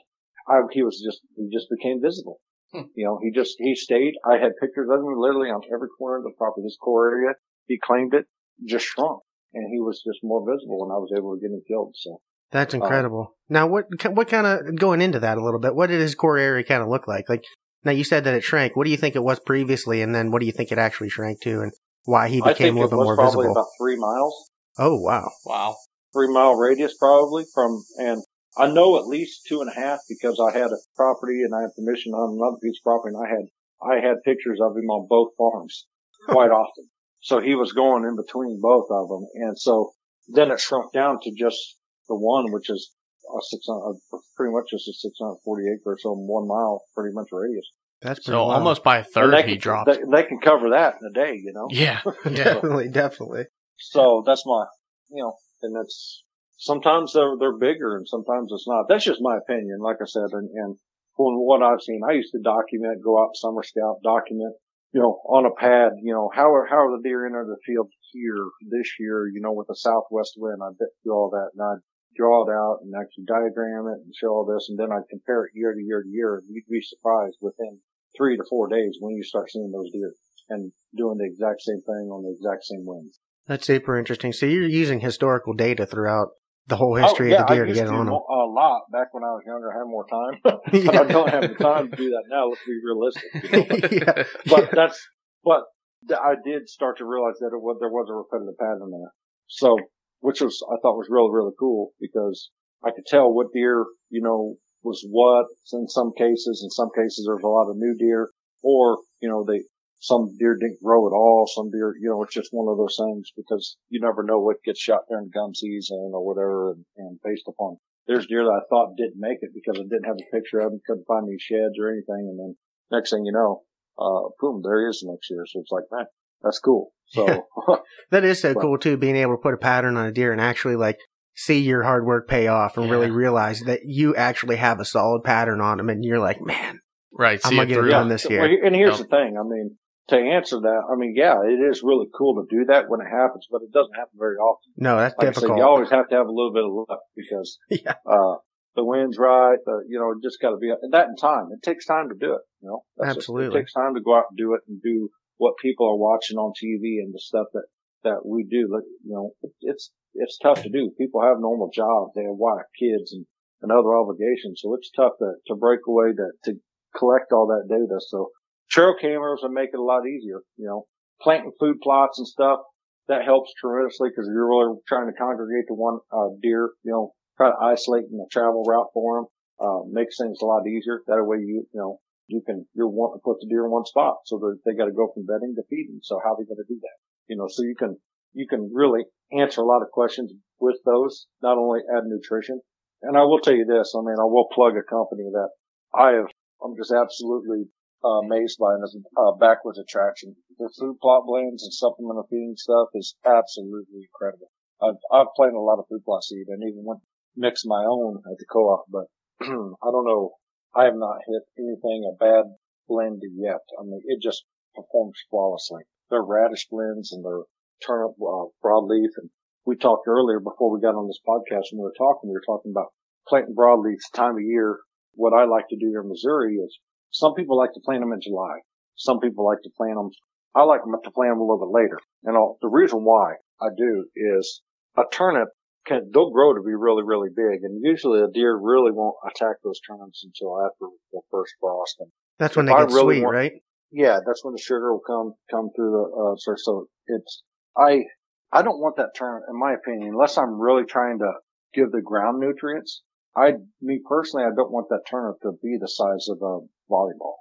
I, he was just, he just became visible. You know, he just, he stayed. I had pictures of him literally on every corner of the property, his core area. He claimed it, just shrunk and he was just more visible and I was able to get him killed. So That's uh, incredible. now, what what kind of going into that a little bit? What did his core area kind of look like? Like now, you said that it shrank. What do you think it was previously, and then what do you think it actually shrank to, and why he I became think a it little bit was more probably visible? about three miles. oh wow! Wow. three mile radius probably from, and I know at least two and a half because I had a property and I had permission on another piece of property and I had, I had pictures of him on both farms quite often. So he was going in between both of them. And so then it shrunk down to just the one, which is a six hundred, pretty much just a 640 acre, so one mile pretty much radius. That's pretty So wild. almost by a third they he can, dropped. They, they can cover that in a day, you know? yeah. Yeah. definitely, definitely. So that's my, you know, and that's, sometimes they're, they're bigger and sometimes it's not. That's just my opinion. Like I said, and, and from what I've seen, I used to document, go out summer scout, document, you know, on a pad, you know, how are, how are the deer enter the field here this year, you know, with the southwest wind, I do all that and I'd draw it out and actually diagram it and show all this and then I'd compare it year to year to year and you'd be surprised within three to four days when you start seeing those deer and doing the exact same thing on the exact same winds. That's super interesting. So you're using historical data throughout the whole oh, history oh, yeah, of the deer I to get on them. A lot back when I was younger, I had more time, but I don't have the time to do that now. Let's be realistic. Yeah. But that's, but I did start to realize that it was, there was a repetitive pattern there. So, which was, I thought was really, really cool because I could tell what deer, you know, was what in some cases. In some cases, there's a lot of new deer or, you know, they, some deer didn't grow at all. Some deer, you know, it's just one of those things because you never know what gets shot during gun season or whatever. And, and based upon there's deer that I thought didn't make it because I didn't have a picture of them, couldn't find any sheds or anything. And then next thing you know, uh, boom, there he is next year. So it's like, man, that's cool. So That is so But- cool too, being able to put a pattern on a deer and actually like see your hard work pay off and Yeah. really realize that you actually have a solid pattern on them and you're like, man, Right. I'm gonna get it through. done this year. he- and here's Yep. the thing. I mean, to answer that, I mean, yeah, it is really cool to do that when it happens, but it doesn't happen very often. No, that's Like I said, difficult. you always have to have a little bit of luck because, Yeah. uh, the wind's right, the, you know, it just gotta be, that in time. It takes time to do it, you know? That's just- Absolutely. it takes time to go out and do it and do what people are watching on TV and the stuff that, that we do. Like, you know, it, it's, it's tough to do. People have normal jobs. They have wife, kids and, and other obligations. So it's tough to, to break away to, to collect all that data. So trail cameras will make it a lot easier, you know, planting food plots and stuff. That helps tremendously because you're really trying to congregate to one, uh, deer, you know, try to isolate the travel route for them, uh, makes things a lot easier. That way you, you know, you can, you're wanting to put the deer in one spot so that they got to go from bedding to feeding. So how are they going to do that? You know, so you can, you can really answer a lot of questions with those, not only add nutrition. And I will tell you this, I mean, I will plug a company that I have, I'm just absolutely uh, by and is uh, backwards attraction. Their food plot blends and supplemental feeding stuff is absolutely incredible. I've, I've planted a lot of food plot seed and even went mix my own at the co-op, but I don't know. I have not hit anything a bad blend yet. I mean, it just performs flawlessly. Their radish blends and their turnip uh, broadleaf, and we talked earlier before we got on this podcast when we were talking. We were talking about planting broadleafs time of year. What I like to do here in Missouri is some people like to plant them in July. Some people like to plant them. I like them to plant them a little bit later. And I'll, the reason why I do is a turnip can, they'll grow to be really, really big. And usually a deer really won't attack those turnips until after the first frost. And That's when they get really sweet, want- right? yeah, that's when the sugar will come, come through the, uh, so, so it's, I, I don't want that turnip, in my opinion, unless I'm really trying to give the ground nutrients. I, me personally, I don't want that turnip to be the size of a volleyball.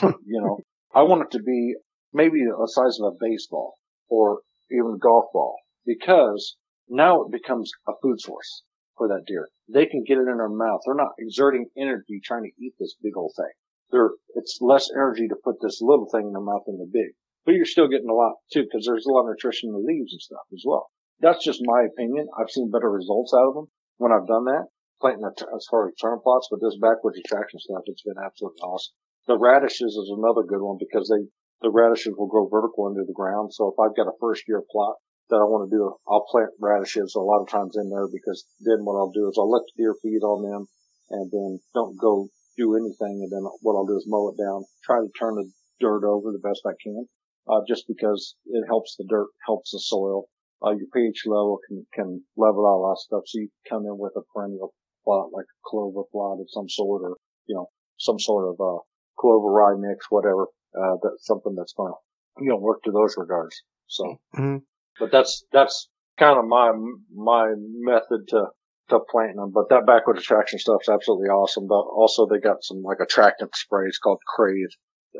you know, I want it to be maybe the size of a baseball or even a golf ball because now it becomes a food source for that deer. They can get it in their mouth. They're not exerting energy trying to eat this big old thing. They're, it's less energy to put this little thing in their mouth than the big. But you're still getting a lot too because there's a lot of nutrition in the leaves and stuff as well. That's just my opinion. I've seen better results out of them when I've done that. Planting a t- as far as turn plots, but this backwards attraction stuff, it's been absolutely awesome. The radishes is another good one because they, the radishes will grow vertical into the ground. So if I've got a first year plot that I want to do, I'll plant radishes a lot of times in there because then what I'll do is I'll let the deer feed on them and then don't go do anything. And then what I'll do is mow it down, try to turn the dirt over the best I can, uh, just because it helps the dirt, helps the soil. Uh, your pH level can, can level out a lot of stuff. So you come in with a perennial plot like a clover plot of some sort or, you know, some sort of, uh, clover rye mix, whatever, uh, that's something that's going to, you know, work to those regards. So, Mhm. but that's, that's kind of my, my method to, to planting them. But that backward attraction stuff's absolutely awesome. But also they got some like attractant sprays called Crave.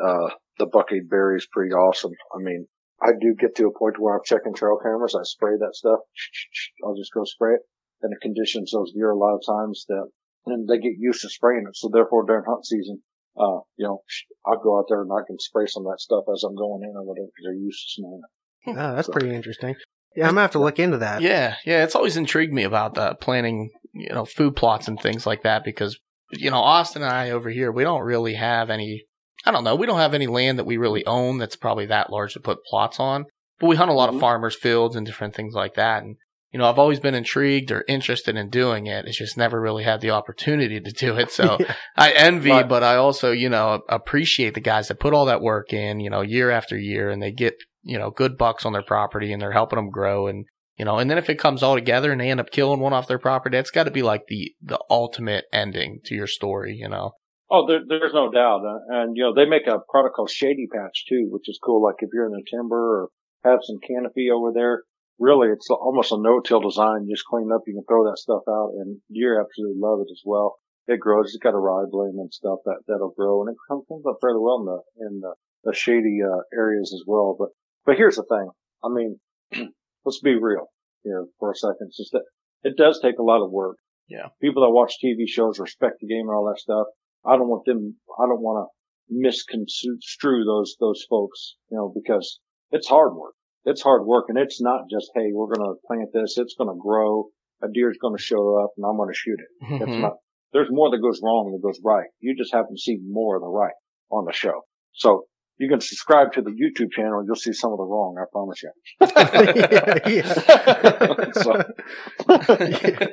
Uh, the bucket berry is pretty awesome. I mean, I do get to a point where I'm checking trail cameras. I spray that stuff. I'll just go spray it. And it conditions those deer a lot of times that, and they get used to spraying it. So therefore during hunt season, uh, you know, I'll go out there and I can spray some of that stuff as I'm going in or whatever because they're used to smelling it. Oh, that's pretty interesting. Yeah, I'm gonna have to look into that. Yeah, yeah, it's always intrigued me about uh, planning, you know, food plots and things like that because, you know, Austin and I over here, we don't really have any. I don't know, we don't have any land that we really own that's probably that large to put plots on, but we hunt a lot Mhm. of farmers' fields and different things like that. And you know, I've always been intrigued or interested in doing it. It's just never really had the opportunity to do it. So I envy, Right. but I also, you know, appreciate the guys that put all that work in, you know, year after year and they get, you know, good bucks on their property and they're helping them grow. And, you know, and then if it comes all together and they end up killing one off their property, that's got to be like the, the ultimate ending to your story, you know? Oh, there, there's no doubt. Uh, and, you know, they make a product called Shady Patch too, which is cool. Like if you're in the timber or have some canopy over there, really it's almost a no-till design. You just clean up. You can throw that stuff out and deer absolutely love it as well. It grows. It's got a rye blend and stuff that, that'll grow and it comes comes up fairly well in the, in the the shady uh, areas as well. But but here's the thing. I mean, let's be real here for a second. It's just that it does take a lot of work. Yeah. People that watch TV shows respect the game and all that stuff. I don't want them. I don't want to misconstrue those those folks. You know, because it's hard work. It's hard work, and it's not just hey, we're going to plant this. It's going to grow. A deer's going to show up, and I'm going to shoot it. Mm-hmm. It's not. There's more that goes wrong than goes right. You just happen to see more of the right on the show. So you can subscribe to the YouTube channel and you'll see some of the wrong. I promise you. yeah, yeah.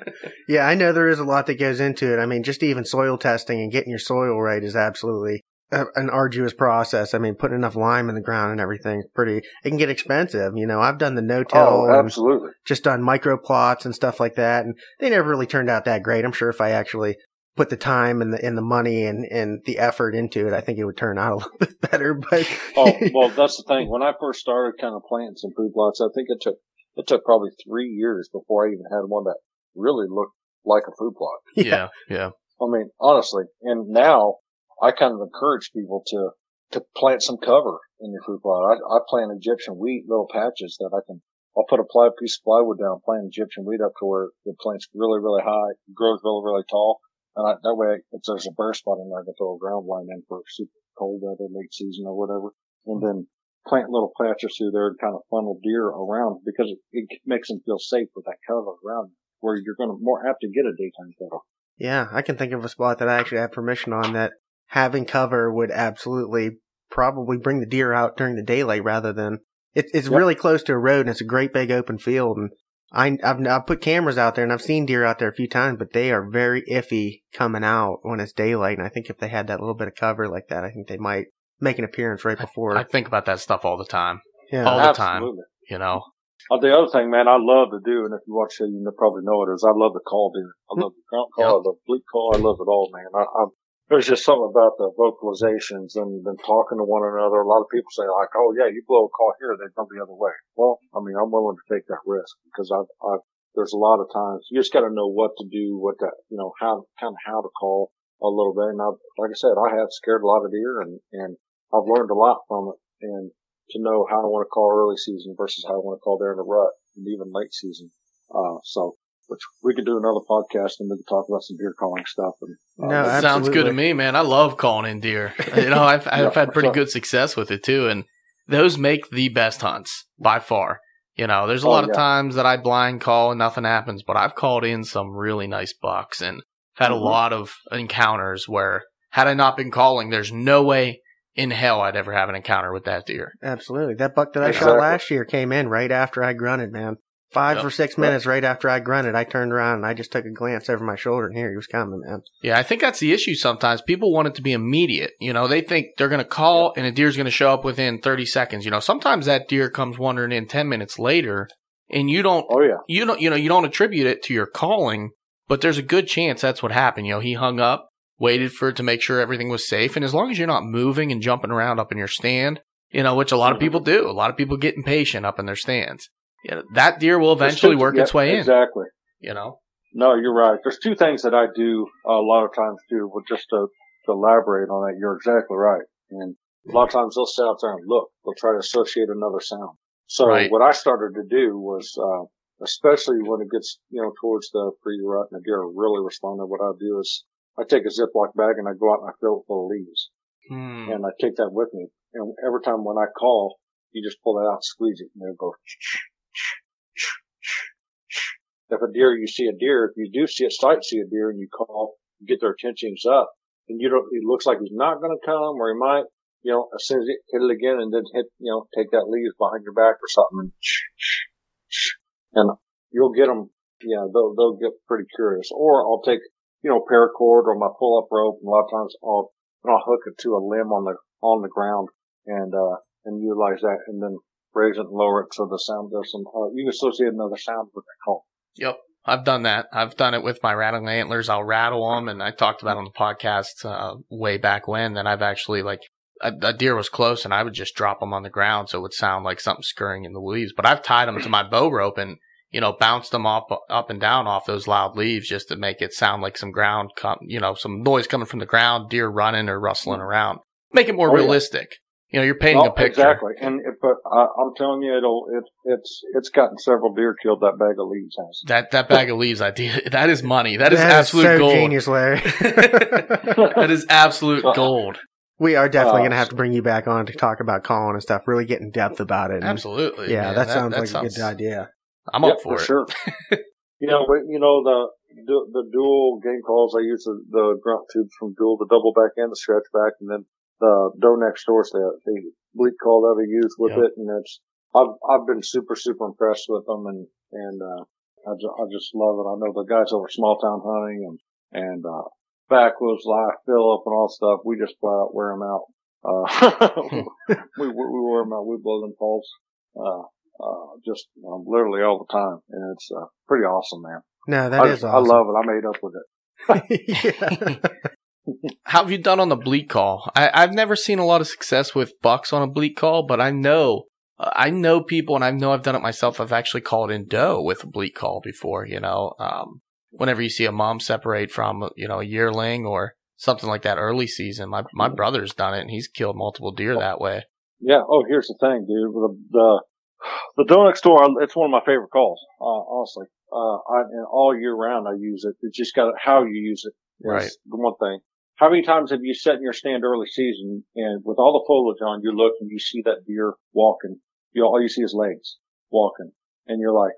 yeah, I know there is a lot that goes into it. I mean, just even soil testing and getting your soil right is absolutely a, an arduous process. I mean, putting enough lime in the ground and everything, pretty, it can get expensive. You know, I've done the no-till. Oh, and absolutely. Just done micro plots and stuff like that. And they never really turned out that great. I'm sure if I actually put the time and the and the money and and the effort into it, I think it would turn out a little bit better. But oh well, that's the thing. When I first started kind of planting some food plots, I think it took it took probably three years before I even had one that really looked like a food plot. Yeah, yeah. I mean, honestly, and now I kind of encourage people to to plant some cover in your food plot. I, I plant Egyptian wheat, little patches that I can. I'll put a ply, piece of plywood down, plant Egyptian wheat up to where the plant's really, really high, grows really, really tall, and I, that way, if there's a bare spot in there, I can throw a ground line in for super cold weather, late season or whatever. And then plant little patches through there and kind of funnel deer around because it, it makes them feel safe with that cover around where you're going to more apt to get a daytime photo. Yeah, I can think of a spot that I actually have permission on that having cover would absolutely probably bring the deer out during the daylight rather than it, it's Yep. really close to a road and it's a great big open field and I, I've, I've put cameras out there and I've seen deer out there a few times, but they are very iffy coming out when it's daylight. And I think if they had that little bit of cover like that, I think they might make an appearance right before. I think about that stuff all the time. yeah. all the time. You know, Uh, the other thing, man, I love to do, and if you watch it, you probably know it, is I love the call deer. I love the grunt call, I love the bleat call, I love it all, man. I, I, there's just something about the vocalizations and then talking to one another. A lot of people say like, oh yeah, you blow a call here, they come the other way. Well, I mean, I'm willing to take that risk because I've, I've, there's a lot of times you just got to know what to do, what to, you know, how, kind of how to call a little bit. And I, like I said, I have scared a lot of deer and, and I've learned a lot from it and to know how I want to call early season versus how I want to call during the rut and even late season. Uh, so, which we could do another podcast and we could talk about some deer calling stuff. And, uh, No, That sounds good to me, man. I love calling in deer. You know, I've I've Yeah, had pretty so- good success with it too, and those make the best hunts by far. You know, there's a Oh, lot of times that I blind call and nothing happens, but I've called in some really nice bucks and had a Mhm. lot of encounters where had I not been calling, there's no way in hell I'd ever have an encounter with that deer. Absolutely. That buck that I shot last year came in right after I grunted, man. Five Yep. or six minutes right after I grunted, I turned around and I just took a glance over my shoulder and here he was coming, man. Yeah, I think that's the issue sometimes. People want it to be immediate. You know, they think they're going to call and a deer's going to show up within 30 seconds. You know, sometimes that deer comes wandering in 10 minutes later and you don't Oh yeah. you don't you know, you don't attribute it to your calling, but there's a good chance that's what happened. You know, he hung up, waited for it to make sure everything was safe, and as long as you're not moving and jumping around up in your stand, you know, which a lot of Mhm. people do. A lot of people get impatient up in their stands. You know, that deer will eventually two- work yeah, its way in, Exactly. you know. No, you're right. There's two things that I do a lot of times too, but just to, to elaborate on that, you're exactly right. And a lot of times they'll sit out there and look. They'll try to associate another sound. So Right. what I started to do was, uh, especially when it gets, you know, towards the pre-rut and the deer are really responding, what I do is I take a Ziploc bag and I go out and I fill it full of leaves. Hmm. And I take that with me. And every time when I call, you just pull that out squeeze it and it'll go. If a deer, you see a deer, if you do see a sight, see a deer and you call, get their attentions up and you don't, it looks like he's not going to come or he might, you know, as soon as you hit it again and then hit, you know, take that leaves behind your back or something and, you'll get them, yeah, they'll, they'll get pretty curious. Or I'll take, you know, paracord or my pull up rope and a lot of times I'll, I'll hook it to a limb on the, on the ground and, uh, and utilize that and then raise it and lower it so the sound does some, uh, you associate another sound with that call. Yep. I've done that. I've done it with my rattling antlers. I'll rattle them, and I talked about on the podcast uh, way back when that I've actually like a, a deer was close, and I would just drop them on the ground so it would sound like something scurrying in the leaves. But I've tied them to my bow rope and you know bounced them up up and down off those loud leaves just to make it sound like some ground come, you know, some noise coming from the ground, deer running or rustling around, make it more Oh, realistic. You know, you're painting Well, a picture. Exactly, and it, but I, I'm telling you, it'll it, it's it's gotten several deer killed. That bag of leaves has. That that bag of leaves idea, that is money. That is That absolute so gold. genius, Larry. that is absolute gold. we are definitely Uh, going to have to bring you back on to talk about calling and stuff. Really get in depth about it. and- Absolutely. Yeah, man. that sounds like sounds- a good idea. I'm Yep, up for, it. sure. you know, but, you know the du- the Duel game calls. I use the, the grunt tubes from Duel, the double back and the stretch back, and then the doe next door, the the bleat call that I use with Yep. it, and it's I've I've been super super impressed with them, and and uh, I just I just love it. I know the guys over small town hunting and and uh, backwoods life, Philip, and all stuff. We just flat out wear them out. Uh, we, we we wear them out. We blow them calls. Uh, uh, just um, literally all the time, and it's uh, pretty awesome, man. No, that I, is I love it. I made up with it. How have you done on the bleat call? I, I've never seen a lot of success with bucks on a bleat call, but I know uh, I know people, and I know I've done it myself. I've actually called in doe with a bleat call before. You know, um, whenever you see a mom separate from you know a yearling or something like that early season, my my brother's done it, and he's killed multiple deer that way. Yeah. Oh, here's the thing, dude. The the the doe next door. It's one of my favorite calls. Uh, honestly, uh, I, and all year round I use it. It's just got how you use it. Right. The one thing. How many times have you sat in your stand early season and with all the foliage on, you look and you see that deer walking. You all you see is legs walking, and you're like,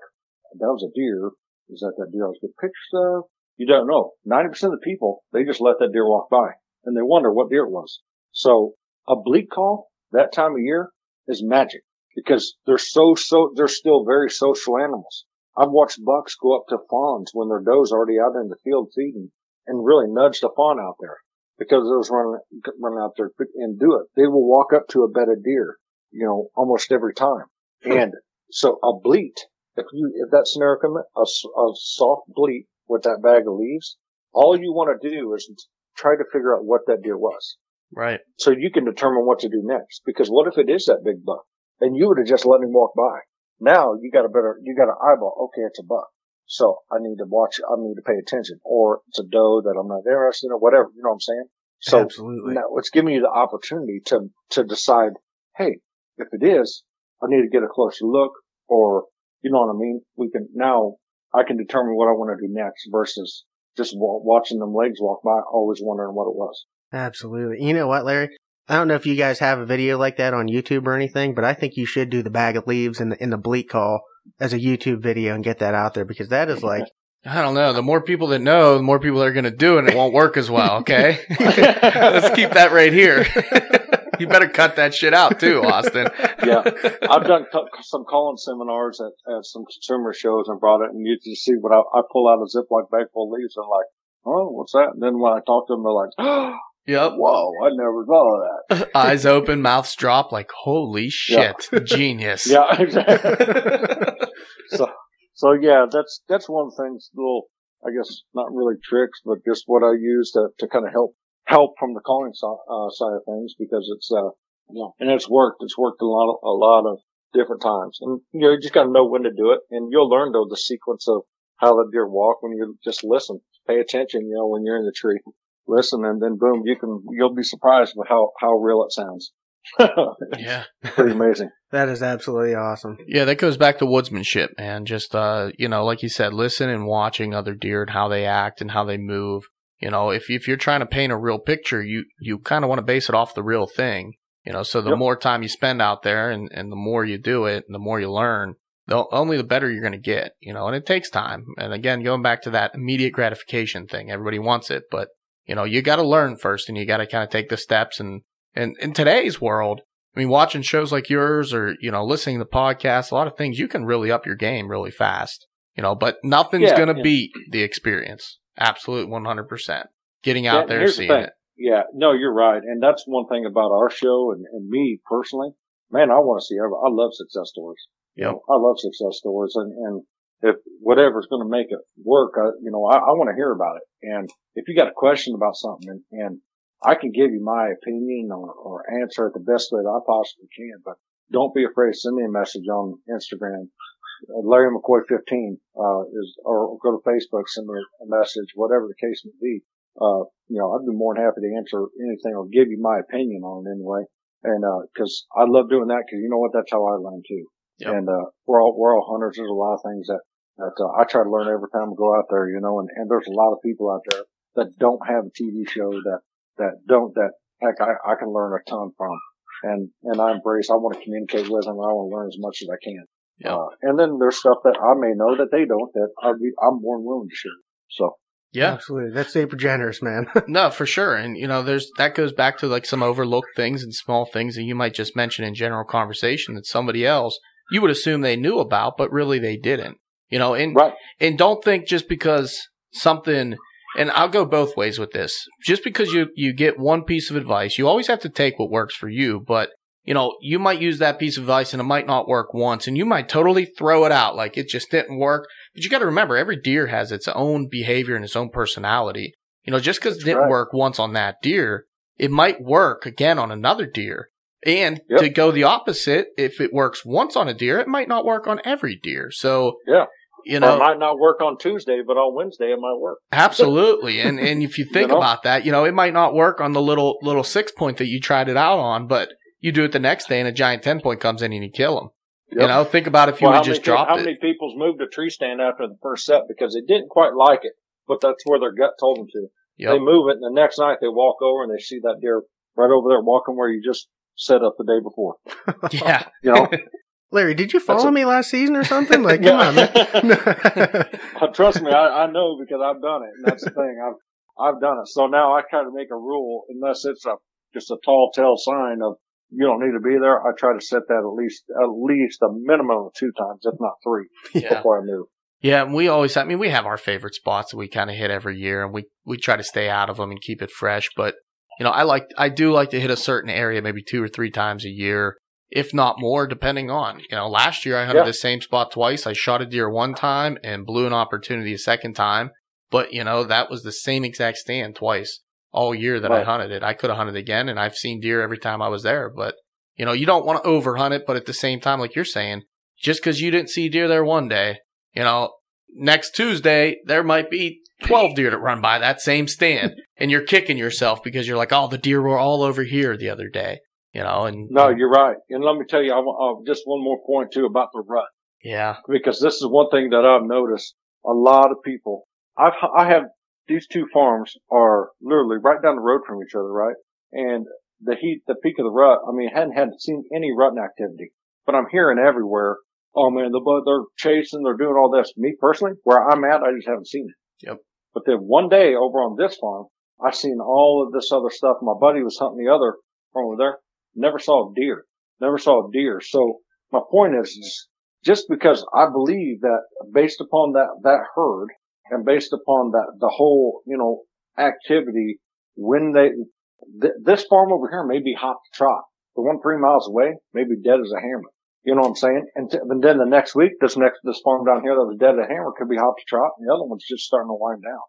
"That was a deer. Is that that deer I was getting pictures of?" You don't know. Ninety percent of the people they just let that deer walk by, and they wonder what deer it was. So a bleat call that time of year is magic because they're so so they're still very social animals. I've watched bucks go up to fawns when their doe's already out in the field feeding and really nudge the fawn out there because those running running out there and do it. They will walk up to a bed of deer, you know, almost every time. And so a bleat, if you if that scenario come in, a, a soft bleat with that bag of leaves, all you want to do is try to figure out what that deer was Right. so you can determine what to do next. Because what if it is that big buck and you would have just let him walk by? Now you got a better, you got an eyeball. Okay, it's a buck. So I need to watch, I need to pay attention or it's a doe that I'm not interested in or whatever. You know what I'm saying? So Absolutely. now it's giving you the opportunity to, to decide, hey, if it is, I need to get a closer look or, you know what I mean? We can now, I can determine what I want to do next versus just watching them legs walk by, always wondering what it was. Absolutely. You know what, Larry? I don't know if you guys have a video like that on YouTube or anything, but I think you should do the bag of leaves and the, in the bleat call as a YouTube video and get that out there because that is like, I don't know. The more people that know, the more people that are going to do it, and it won't work as well. Okay, let's keep that right here. you better cut that shit out too, Austin. yeah, I've done co- some calling seminars at, at some consumer shows and brought it, and you just see what I, I pull out a Ziploc bag full of leaves and like, oh, what's that? And then when I talk to them, they're like, oh, Yep. whoa, I never thought of that. Eyes open, mouths drop, like holy shit, genius. Yeah, exactly. so, so yeah, that's that's one thing. Little, I guess, not really tricks, but just what I use to to kind of help help from the calling si- uh, side of things because it's uh, you know, and it's worked. It's worked a lot of, a lot of different times, and you know, you just got to know when to do it, and you'll learn though the sequence of how the deer walk when you just listen, pay attention. You know, when you're in the tree, listen, and then boom, you can you'll be surprised with how how real it sounds. Yeah. Pretty amazing. that is absolutely awesome. Yeah, that goes back to woodsmanship, and Just uh, you know, like you said, listen and watching other deer and how they act and how they move. You know, if if you're trying to paint a real picture, you you kind of want to base it off the real thing. You know, so the Yep. more time you spend out there and and the more you do it, and the more you learn, the only the better you're going to get. You know, and it takes time. And again, going back to that immediate gratification thing, everybody wants it, but you know, you got to learn first, and you got to kind of take the steps. And and in today's world, I mean, watching shows like yours or, you know, listening to podcasts, a lot of things you can really up your game really fast, you know, but nothing's Yeah, going to yeah. beat the experience. Absolute 100%. Getting Yeah, out there, here's the seeing it. Yeah, no, you're right, and that's one thing about our show and, and me personally. Man, I want to see. I love success stories. You know, I love success stories, and and if whatever's going to make it work, I, you know, I, I want to hear about it. And if you got a question about something, and, and I can give you my opinion or, or answer it the best way that I possibly can, but don't be afraid to send me a message on Instagram. Uh, Larry McCoy 15 uh, is, or go to Facebook, send me a message, whatever the case may be uh, you know, I'd be more than happy to answer anything or give you my opinion on it anyway. and because I love doing that because you know what, that's how I learn too. Yep. And uh, we're all we're all hunters. There's a lot of things that that uh, I try to learn every time I go out there, you know. And, and there's a lot of people out there that don't have a TV show that that don't that heck I, I can learn a ton from. And and I embrace. I want to communicate with them. I want to learn as much as I can. Yep. Uh, and then there's stuff that I may know that they don't that I'd be, I'm more than willing to share. So Yeah. Absolutely. That's super generous, man. No, for sure. And you know, there's that goes back to like some overlooked things and small things that you might just mention in general conversation that somebody else you would assume they knew about, but really they didn't. You know, and right, and don't think just because something and I'll go both ways with this. Just because you you get one piece of advice, you always have to take what works for you, but you know, you might use that piece of advice and it might not work once and you might totally throw it out like it just didn't work. But you got to remember every deer has its own behavior and its own personality. You know, just because it didn't right. work once on that deer, it might work again on another deer. And Yep. to go the opposite, if it works once on a deer, it might not work on every deer. So, Yeah. You or know, it might not work on Tuesday, but on Wednesday it might work. Absolutely. And and if you think know? about that, you know, it might not work on the little little six point that you tried it out on, but you do it the next day and a giant ten point comes in and you kill them. You Yep. know, think about if you Well, would how just many, drop how it. many people's moved a tree stand after the first set because they didn't quite like it, but that's where their gut told them to. They move it, and the next night they walk over and they see that deer right over there walking where you just set up the day before. Yeah. You know, Larry, did you follow a- me last season or something? Like, come on, man. Trust me, I, I know because I've done it, and that's the thing. I've I've done it. So now I kind of make a rule, unless it's a just a tall tale sign of you don't need to be there. I try to set that at least at least a minimum of two times, if not three, Yeah. before I move. Yeah, and we always I mean we have our favorite spots that we kind of hit every year and we we try to stay out of them and keep it fresh, but you know, I like I do like to hit a certain area maybe two or three times a year, if not more depending on. You know, last year I hunted Yeah. the same spot twice. I shot a deer one time and blew an opportunity a second time, but you know, that was the same exact stand twice all year that I hunted it. I could have hunted again and I've seen deer every time I was there, but you know, you don't want to overhunt it, but at the same time like you're saying, just cuz you didn't see deer there one day, you know, next Tuesday, there might be 12 deer that run by that same stand. and you're kicking yourself because you're like, oh, the deer were all over here the other day, you know? And No, you're right. And let me tell you, I, want- uh, just one more point too about the rut. yeah, because this is one thing that I've noticed. A lot of people, I've, I have these two farms are literally right down the road from each other, right? And the heat, the peak of the rut, I mean, hadn't had seen any rutting activity, but I'm hearing everywhere. Oh man, the they're chasing, they're doing all this. Me personally, where I'm at, I just haven't seen it. Yep. But then one day over on this farm, I seen all of this other stuff. My buddy was hunting the other over there. Never saw a deer. Never saw a deer. So my point is, is just because I believe that based upon that, that herd and based upon that, the whole, you know, activity, when they, th- this farm over here may be hot to trot. The one three miles away may be dead as a hammer. You know what I'm saying? And, t- and then the next week, this next, this farm down here that was dead as a hammer could be hot to trot and the other one's just starting to wind down.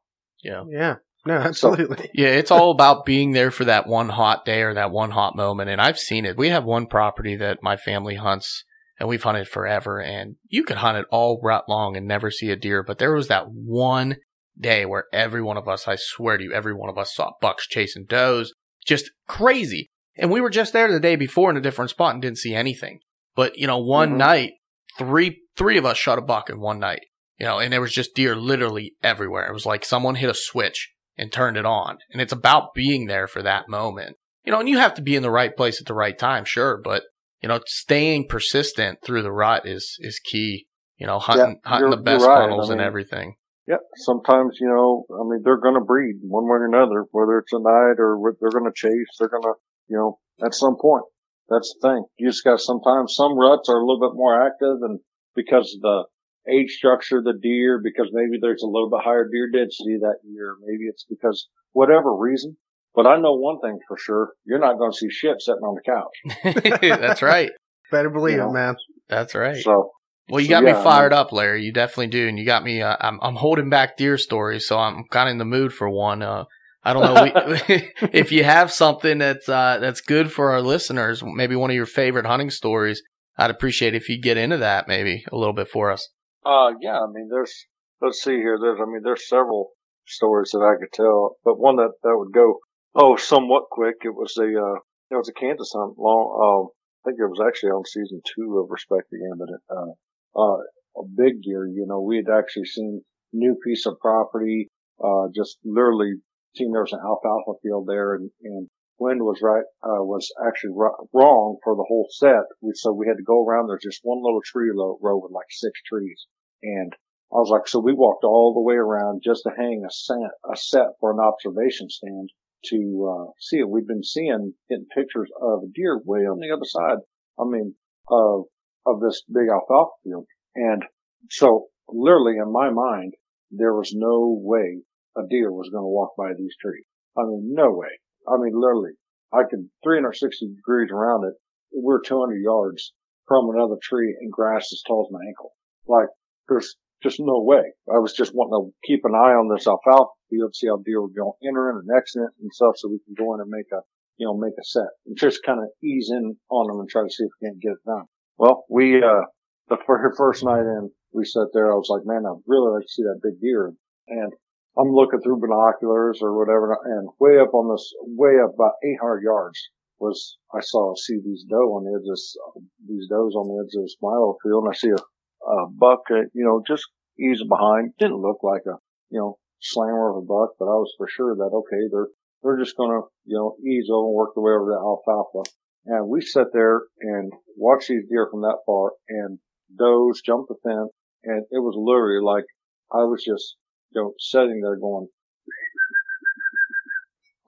yeah. yeah. No, absolutely. Yeah, it's all about being there for that one hot day or that one hot moment. And I've seen it. We have one property that my family hunts and we've hunted forever and you could hunt it all rut long and never see a deer. But there was that one day where every one of us, I swear to you, every one of us saw bucks chasing does. Just crazy. And we were just there the day before in a different spot and didn't see anything. But, you know, one Mhm. night, three, three of us shot a buck in one night, you know, and there was just deer literally everywhere. It was like someone hit a switch and turned it on. And it's about being there for that moment. You know, and you have to be in the right place at the right time, sure, but you know, staying persistent through the rut is is key. You know, hunting hunting the best right. funnels I and everything. Yeah, sometimes, you know, I mean, they're going to breed one way or another, whether it's a night or what they're going to chase, they're going to, you know, at some point. That's the thing. You just got sometimes some ruts are a little bit more active and because of the age structure of the deer, because maybe there's a little bit higher deer density that year. Maybe it's because whatever reason. But I know one thing for sure. You're not going to see shit sitting on the couch. That's right. Better believe You it, know. man. That's right. So Well, you So, got yeah, me I fired mean- up, Larry. You definitely do, and you got me. Uh, I'm I'm holding back deer stories, so I'm kind of in the mood for one. Uh, I don't know we, if you have something that's uh, that's good for our listeners. Maybe one of your favorite hunting stories. I'd appreciate if you get into that maybe a little bit for us. Uh, yeah, I mean, there's, let's see here. There's, I mean, there's several stories that I could tell, but one that, that would go, oh, somewhat quick. It was a, uh, it was a Kansas hunt. Long, uh, I think it was actually on season two of Respect the Game, but uh, uh, a big deer. You know, we had actually seen new piece of property. Uh, just literally seen there was an alfalfa field there, and, and wind was right uh, was actually wrong for the whole set. We, so we had to go around. There's just one little tree row with like six trees, and I was like, so we walked all the way around just to hang a set, a set for an observation stand to uh, see it. We've been seeing getting pictures of deer way on the other side. I mean, of of this big alfalfa field, and so literally in my mind, there was no way a deer was going to walk by these trees. I mean, no way. I mean, literally, I could 360 degrees around it. We're 200 yards from another tree and grass as tall as my ankle. Like, there's just no way. I was just wanting to keep an eye on this alfalfa field, see how deer were going entering and exiting and stuff so we can go in and make a, you know, make a set and just kind of ease in on them and try to see if we can get it done. Well, we, uh, the first night in, we sat there. I was like, man, I'd really like to see that big deer. And I'm looking through binoculars or whatever, and way up on this, way up about 800 yards was I saw see these doe on the edge of this, these does on the edge of this milo field, and I see a, a buck, uh, you know, just easing behind. Didn't look like a, you know, slammer of a buck, but I was for sure that okay, they're they're just gonna, you know, ease over and work their way over the alfalfa. And we sat there and watched these deer from that far, and does jumped the fence, and it was literally like I was just you know, sitting there going,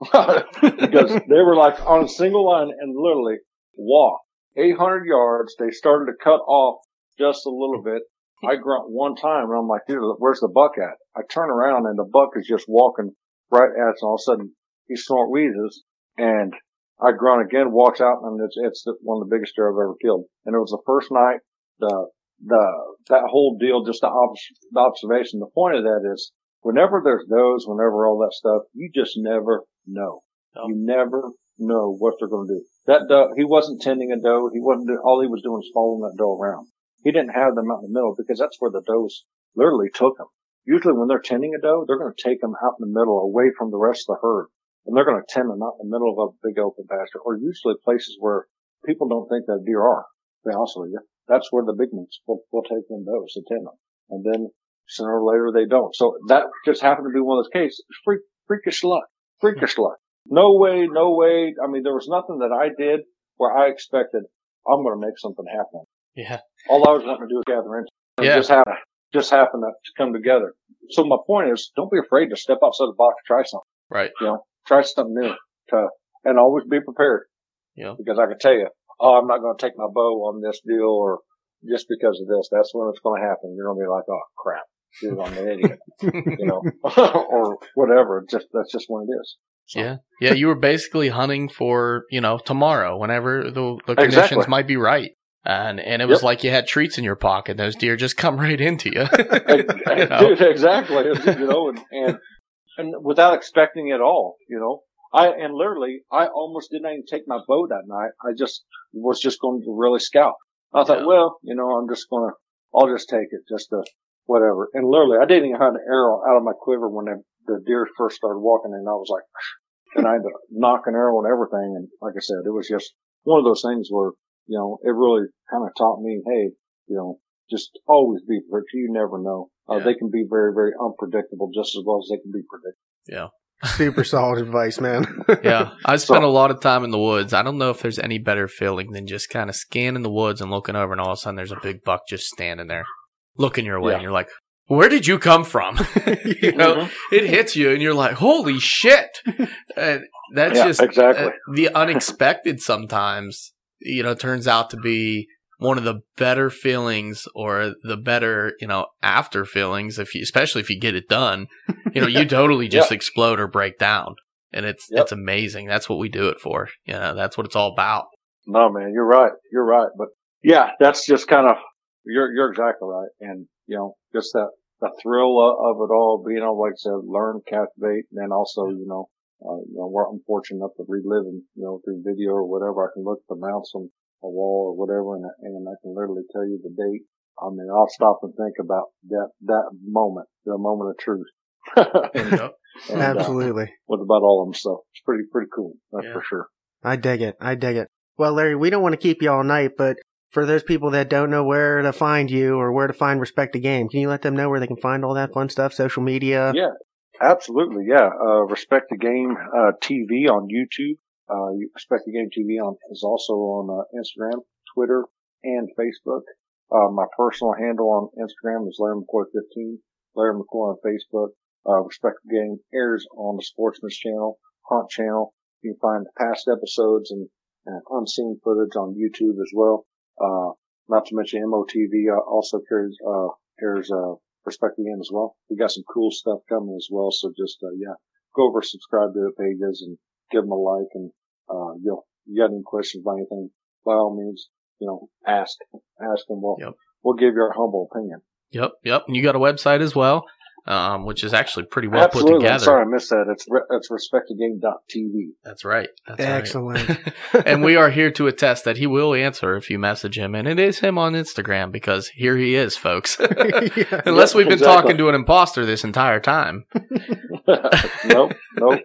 because they were like on a single line and literally walk 800 yards. They started to cut off just a little bit. I grunt one time and I'm like, dude, where's the buck at? I turn around and the buck is just walking right at us. And all of a sudden he snort wheezes and I grunt again, walks out and it's, it's one of the biggest deer I've ever killed. And it was the first night, the, the, that whole deal, just the, ob- the observation. The point of that is whenever there's does, whenever all that stuff, you just never know. No. You never know what they're going to do. That doe, he wasn't tending a doe. He wasn't, all he was doing was following that doe around. He didn't have them out in the middle because that's where the does literally took them. Usually when they're tending a doe, they're going to take them out in the middle away from the rest of the herd. And they're going to tend them out in the middle of a big open pasture or usually places where people don't think that deer are. To be honest with you, that's where the big ones will, will take them does to tend them. And then Sooner or later they don't. So that just happened to be one of those cases. Freak, freakish luck. Freakish hmm. luck. No way, no way. I mean, there was nothing that I did where I expected I'm going to make something happen. Yeah. All I was wanting to do was gather in. It yeah. just happened, just happened to come together. So my point is, don't be afraid to step outside the box, try something. Right. You know, try something new to, and always be prepared. Yeah. Because I can tell you, oh, I'm not going to take my bow on this deal or just because of this. That's when it's going to happen. You're going to be like, oh crap dude, I'm an idiot, you know, or whatever. Just that's just what it is. So. Yeah, yeah. You were basically hunting for you know tomorrow, whenever the, the conditions exactly. might be right, and and it was yep. like you had treats in your pocket. Those deer just come right into you. you know? Dude, exactly. You know, and, and and without expecting it all. You know, I and literally, I almost didn't even take my bow that night. I just was just going to really scout. I thought, yeah. well, you know, I'm just gonna, I'll just take it just to whatever. And literally, I didn't even have an arrow out of my quiver when the, the deer first started walking, and I was like, and I had to knock an arrow and everything. And like I said, it was just one of those things where, you know, it really kind of taught me, hey, you know, just always be prepared. You never know. Uh, yeah. They can be very, very unpredictable just as well as they can be predictable. Yeah. Super solid advice, man. yeah. I spent so, a lot of time in the woods. I don't know if there's any better feeling than just kind of scanning the woods and looking over and all of a sudden there's a big buck just standing there looking your way, yeah. and you're like, where did you come from? you know, mm-hmm. it hits you, and you're like, holy shit! And that's yeah, just exactly uh, the unexpected. Sometimes, you know, turns out to be one of the better feelings or the better, you know, after feelings. If you, especially if you get it done, you know, you totally just yeah. explode or break down, and it's yep. it's amazing. That's what we do it for. You know, that's what it's all about. No, man, you're right. You're right. But yeah, that's just kind of you're, you're exactly right. And, you know, just that, the thrill of it all, being able, like I said, learn, captivate, and then also, you know, uh, you know, we're unfortunate enough to relive them, you know, through video or whatever, I can look at the mounts on a wall or whatever and, and I can literally tell you the date. I mean, I'll stop and think about that, that moment, the moment of truth. and, and, uh, Absolutely. Uh, with about all of them. So it's pretty, pretty cool. That's yeah. for sure. I dig it. I dig it. Well, Larry, we don't want to keep you all night, but for those people that don't know where to find you or where to find Respect the Game, can you let them know where they can find all that fun stuff, social media? Yeah, absolutely. Yeah. Uh, Respect the Game, uh, TV on YouTube. Uh, Respect the Game TV on, is also on, uh, Instagram, Twitter, and Facebook. Uh, my personal handle on Instagram is Larry McCoy15, Larry McCoy on Facebook. Uh, Respect the Game airs on the Sportsman's channel, Hunt channel. You can find past episodes and, and unseen footage on YouTube as well. Uh, not to mention MOTV also carries, uh, airs, Respect the Game as well. We got some cool stuff coming as well. So just, uh, yeah, go over, subscribe to the pages and give them a like. And, uh, you know, you got any questions about anything, by all means, you know, ask, ask them. We'll, Yep. we'll give you our humble opinion. Yep, yep. And you got a website as well, um, which is actually pretty well Absolutely. put I'm together. sorry I missed that. It's, re- it's respectthegame.tv. That's right. That's right. Excellent. and we are here to attest that he will answer if you message him, and it is him on Instagram because here he is, folks. Yeah. Unless we've been exactly. talking to an imposter this entire time. nope, nope.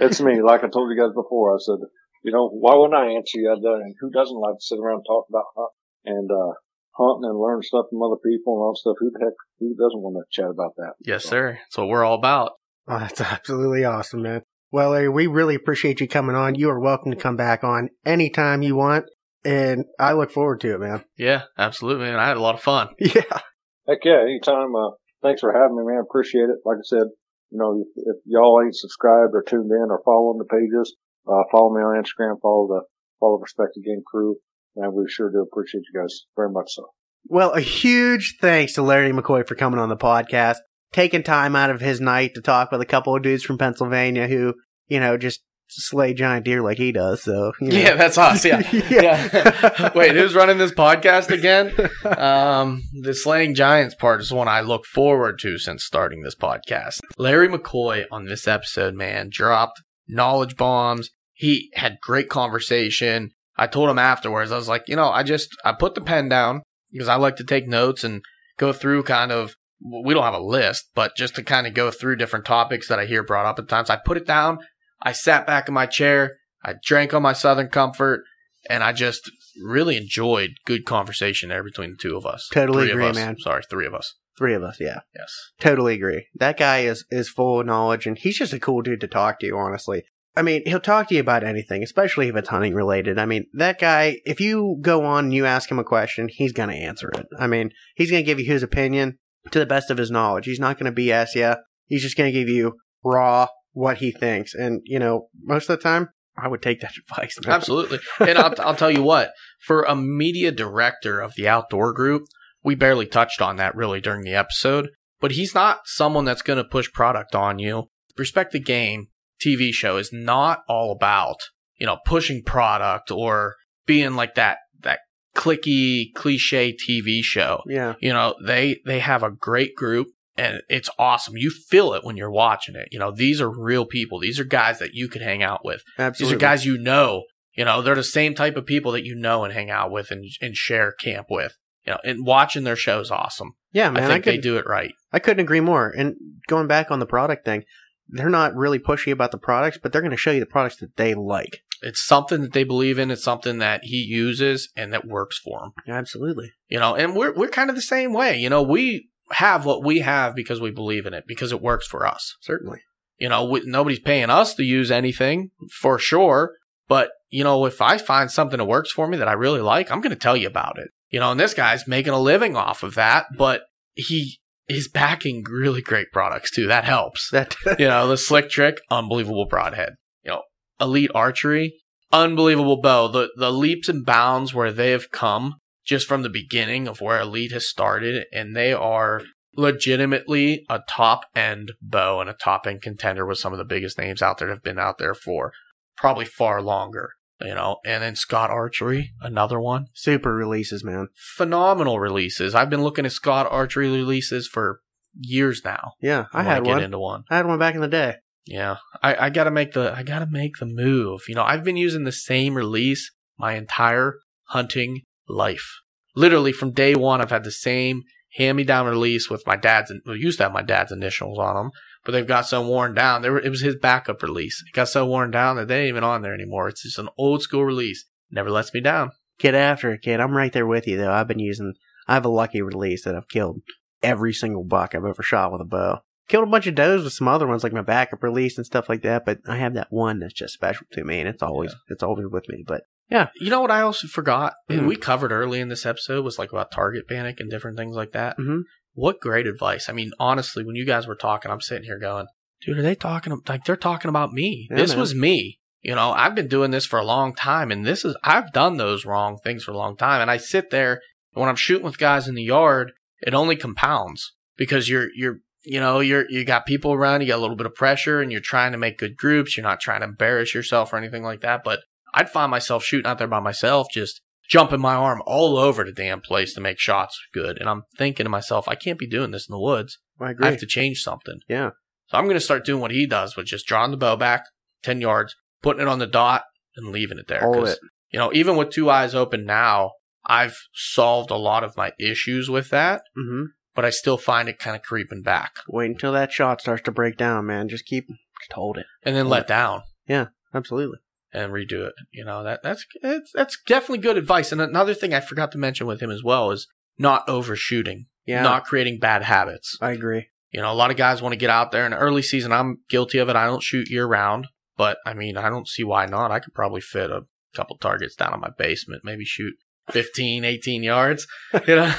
It's me. Like I told you guys before, I said, you know, why wouldn't I answer you? I do- And who doesn't like to sit around and talk about hunt and, uh, hunting and learn stuff from other people and all that stuff? Who the heck, who doesn't want to chat about that? Yes, sir. That's what we're all about. Oh, that's absolutely awesome, man. Well, Larry, we really appreciate you coming on. You are welcome to come back on anytime you want. And I look forward to it, man. Yeah, absolutely. And I had a lot of fun. Yeah. Heck yeah, anytime. Uh, thanks for having me, man. Appreciate it. Like I said, you know, if, if y'all ain't subscribed or tuned in or following the pages, uh, follow me on Instagram, follow the, follow Respect the Game crew. And we sure do appreciate you guys very much so. Well, a huge thanks to Larry McCoy for coming on the podcast, taking time out of his night to talk with a couple of dudes from Pennsylvania who, you know, just slay giant deer like he does. So, you know. Yeah, that's us. Yeah. yeah. Wait, who's running this podcast again? Um, the slaying giants part is one I look forward to since starting this podcast. Larry McCoy on this episode, man, dropped knowledge bombs. He had great conversation. I told him afterwards, I was like, you know, I just, I put the pen down because I like to take notes and go through kind of, we don't have a list, but just to kind of go through different topics that I hear brought up at times. I put it down. I sat back in my chair. I drank on my Southern Comfort, and I just really enjoyed good conversation there between the two of us. Totally Three agree, us. man. Sorry, three of us. Three of us, yeah. Yes. Totally agree. That guy is is full of knowledge, and he's just a cool dude to talk to. Honestly, I mean, he'll talk to you about anything, especially if it's hunting related. I mean, that guy. If you go on and you ask him a question, he's gonna answer it. I mean, he's gonna give you his opinion to the best of his knowledge. He's not gonna BS you. He's just gonna give you raw what he thinks, and you know, most of the time, I would take that advice. Man. Absolutely. and I'll, I'll tell you what, for a media director of the outdoor group, we barely touched on that really during the episode, but he's not someone that's going to push product on you. Respect the Game TV show is not all about, you know, pushing product or being like that, that clicky cliche TV show. Yeah, You know, they they have a great group and it's awesome. You feel it when you're watching it. You know, these are real people. These are guys that you could hang out with. absolutely. These are guys you know. You know, they're the same type of people that you know and hang out with and, and share camp with. You know, and watching their show's is awesome. Yeah, man. I I, think they do it right. I couldn't agree more. And going back on the product thing, they're not really pushy about the products, but they're going to show you the products that they like. It's something that they believe in. It's something that he uses and that works for him. Absolutely. You know, and we're we're kind of the same way. You know, we have what we have because we believe in it because it works for us. Certainly. You know, we, nobody's paying us to use anything for sure. But, you know, if I find something that works for me that I really like, I'm going to tell you about it. You know, and this guy's making a living off of that, but he is backing really great products too. That helps. That you know, the slick trick, unbelievable broadhead. You know, elite archery, unbelievable bow. The the leaps and bounds where they have come just from the beginning of where elite has started, and they are legitimately a top end bow and a top end contender with some of the biggest names out there that have been out there for probably far longer. You know, and then Scott Archery, another one. super releases, man. Phenomenal releases. I've been looking at Scott Archery releases for years now. Yeah, I had get one. into one. I had one back in the day. Yeah, I, I gotta make the I gotta make the move. You know, I've been using the same release my entire hunting life. Literally from day one, I've had the same hand-me-down release with my dad's. Used to have my dad's initials on them, but they've got so worn down. They were, it was his backup release. It got so worn down that they ain't even on there anymore. It's just an old school release. Never lets me down. Get after it, kid. I'm right there with you, though. I've been using, I have a lucky release that I've killed every single buck I've ever shot with a bow. Killed a bunch of does with some other ones, like my backup release and stuff like that, but I have that one that's just special to me, and it's always, it's always with me. But yeah. You know what I also forgot? And Mhm. we covered early in this episode was like about target panic and different things like that. Mhm. What great advice. I mean, honestly, when you guys were talking, I'm sitting here going, dude, are they talking like they're talking about me? Yeah, this man. was me. You know, I've been doing this for a long time and this is I've done those wrong things for a long time. And I sit there and when I'm shooting with guys in the yard, it only compounds because you're you're you know, you're you got people around, you got a little bit of pressure and you're trying to make good groups, you're not trying to embarrass yourself or anything like that. But I'd find myself shooting out there by myself, just jumping my arm all over the damn place to make shots good. And I'm thinking to myself, I can't be doing this in the woods. I. I have to change something. Yeah. So I'm going to start doing what he does, with just drawing the bow back 10 yards, putting it on the dot, and leaving it there. Hold it. You know, even with two eyes open now, I've solved a lot of my issues with that, hmm but I still find it kind of creeping back Wait until that shot starts to break down, man. Just keep, just hold it. and then let down. Yeah, absolutely. And redo it. You know that that's it's, that's definitely good advice. And another thing I forgot to mention with him as well is not overshooting, Yeah. not creating bad habits. I agree. You know, a lot of guys want to get out there in the early season. I'm guilty of it. I don't shoot year round, but I mean, I don't see why not. I could probably fit a couple targets down in my basement, maybe shoot 15, 18 yards. You know,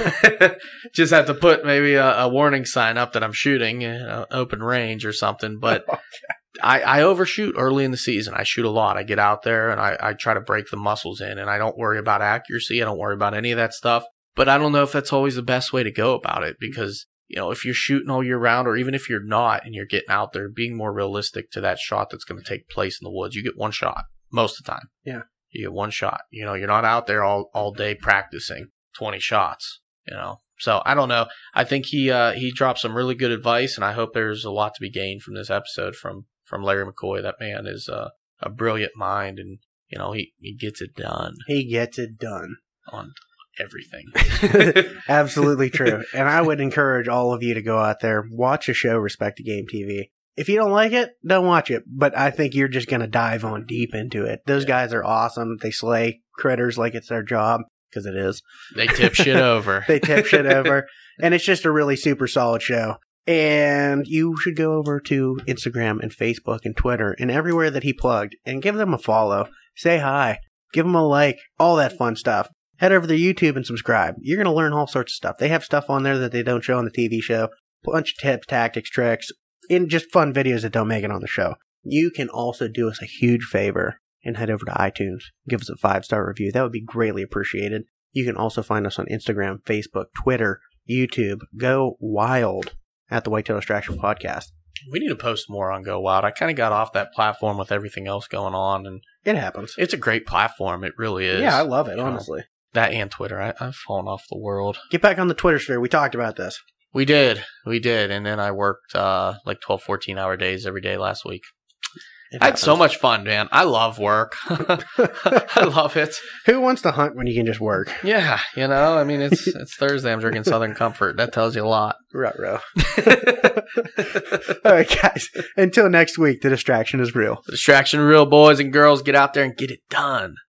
just have to put maybe a, a warning sign up that I'm shooting, uh, open range or something. But I, I overshoot early in the season. I shoot a lot. I get out there and I, I try to break the muscles in, and I don't worry about accuracy. I don't worry about any of that stuff. But I don't know if that's always the best way to go about it because you know, if you're shooting all year round, or even if you're not and you're getting out there, being more realistic to that shot that's going to take place in the woods, you get one shot most of the time. Yeah. You get one shot. You know, you're not out there all, all day practicing 20 shots, you know. So I don't know. I think he uh, he dropped some really good advice, and I hope there's a lot to be gained from this episode from from Larry McCoy. That man is uh, a brilliant mind, and you know he he gets it done He gets it done. on everything. Absolutely true. And I would encourage all of you to go out there, watch a show, Respect to Game TV. If you don't like it, don't watch it. But I think you're just going to dive on deep into it. Those guys are awesome. They slay critters like it's their job, because it is. they tip shit over. They tip shit over. And it's just a really super solid show. And you should go over to Instagram and Facebook and Twitter and everywhere that he plugged and give them a follow. Say hi. Give them a like. All that fun stuff. Head over to YouTube and subscribe. You're going to learn all sorts of stuff. They have stuff on there that they don't show on the TV show. Bunch of tips, tactics, tricks, and just fun videos that don't make it on the show. You can also do us a huge favor and head over to iTunes. Give us a five star review. That would be greatly appreciated. You can also find us on Instagram, Facebook, Twitter, YouTube. Go wild at the Whitetail Distraction Podcast. We need to post more on Go Wild. I kind of got off that platform with everything else going on, and It happens. it's a great platform. It really is. Yeah, I love it, You know, honestly. that and Twitter. I, I've fallen off the world. Get back on the Twitter sphere. We talked about this. We did. We did. And then I worked uh, like 12, 14 hour days every day last week. I had so much fun, man. I love work. I love it. Who wants to hunt when you can just work? Yeah, you know, I mean, it's it's Thursday. I'm drinking Southern Comfort. That tells you a lot. Ruh row. All right, guys. Until next week, the distraction is real. Distraction real, boys and girls. Get out there and get it done.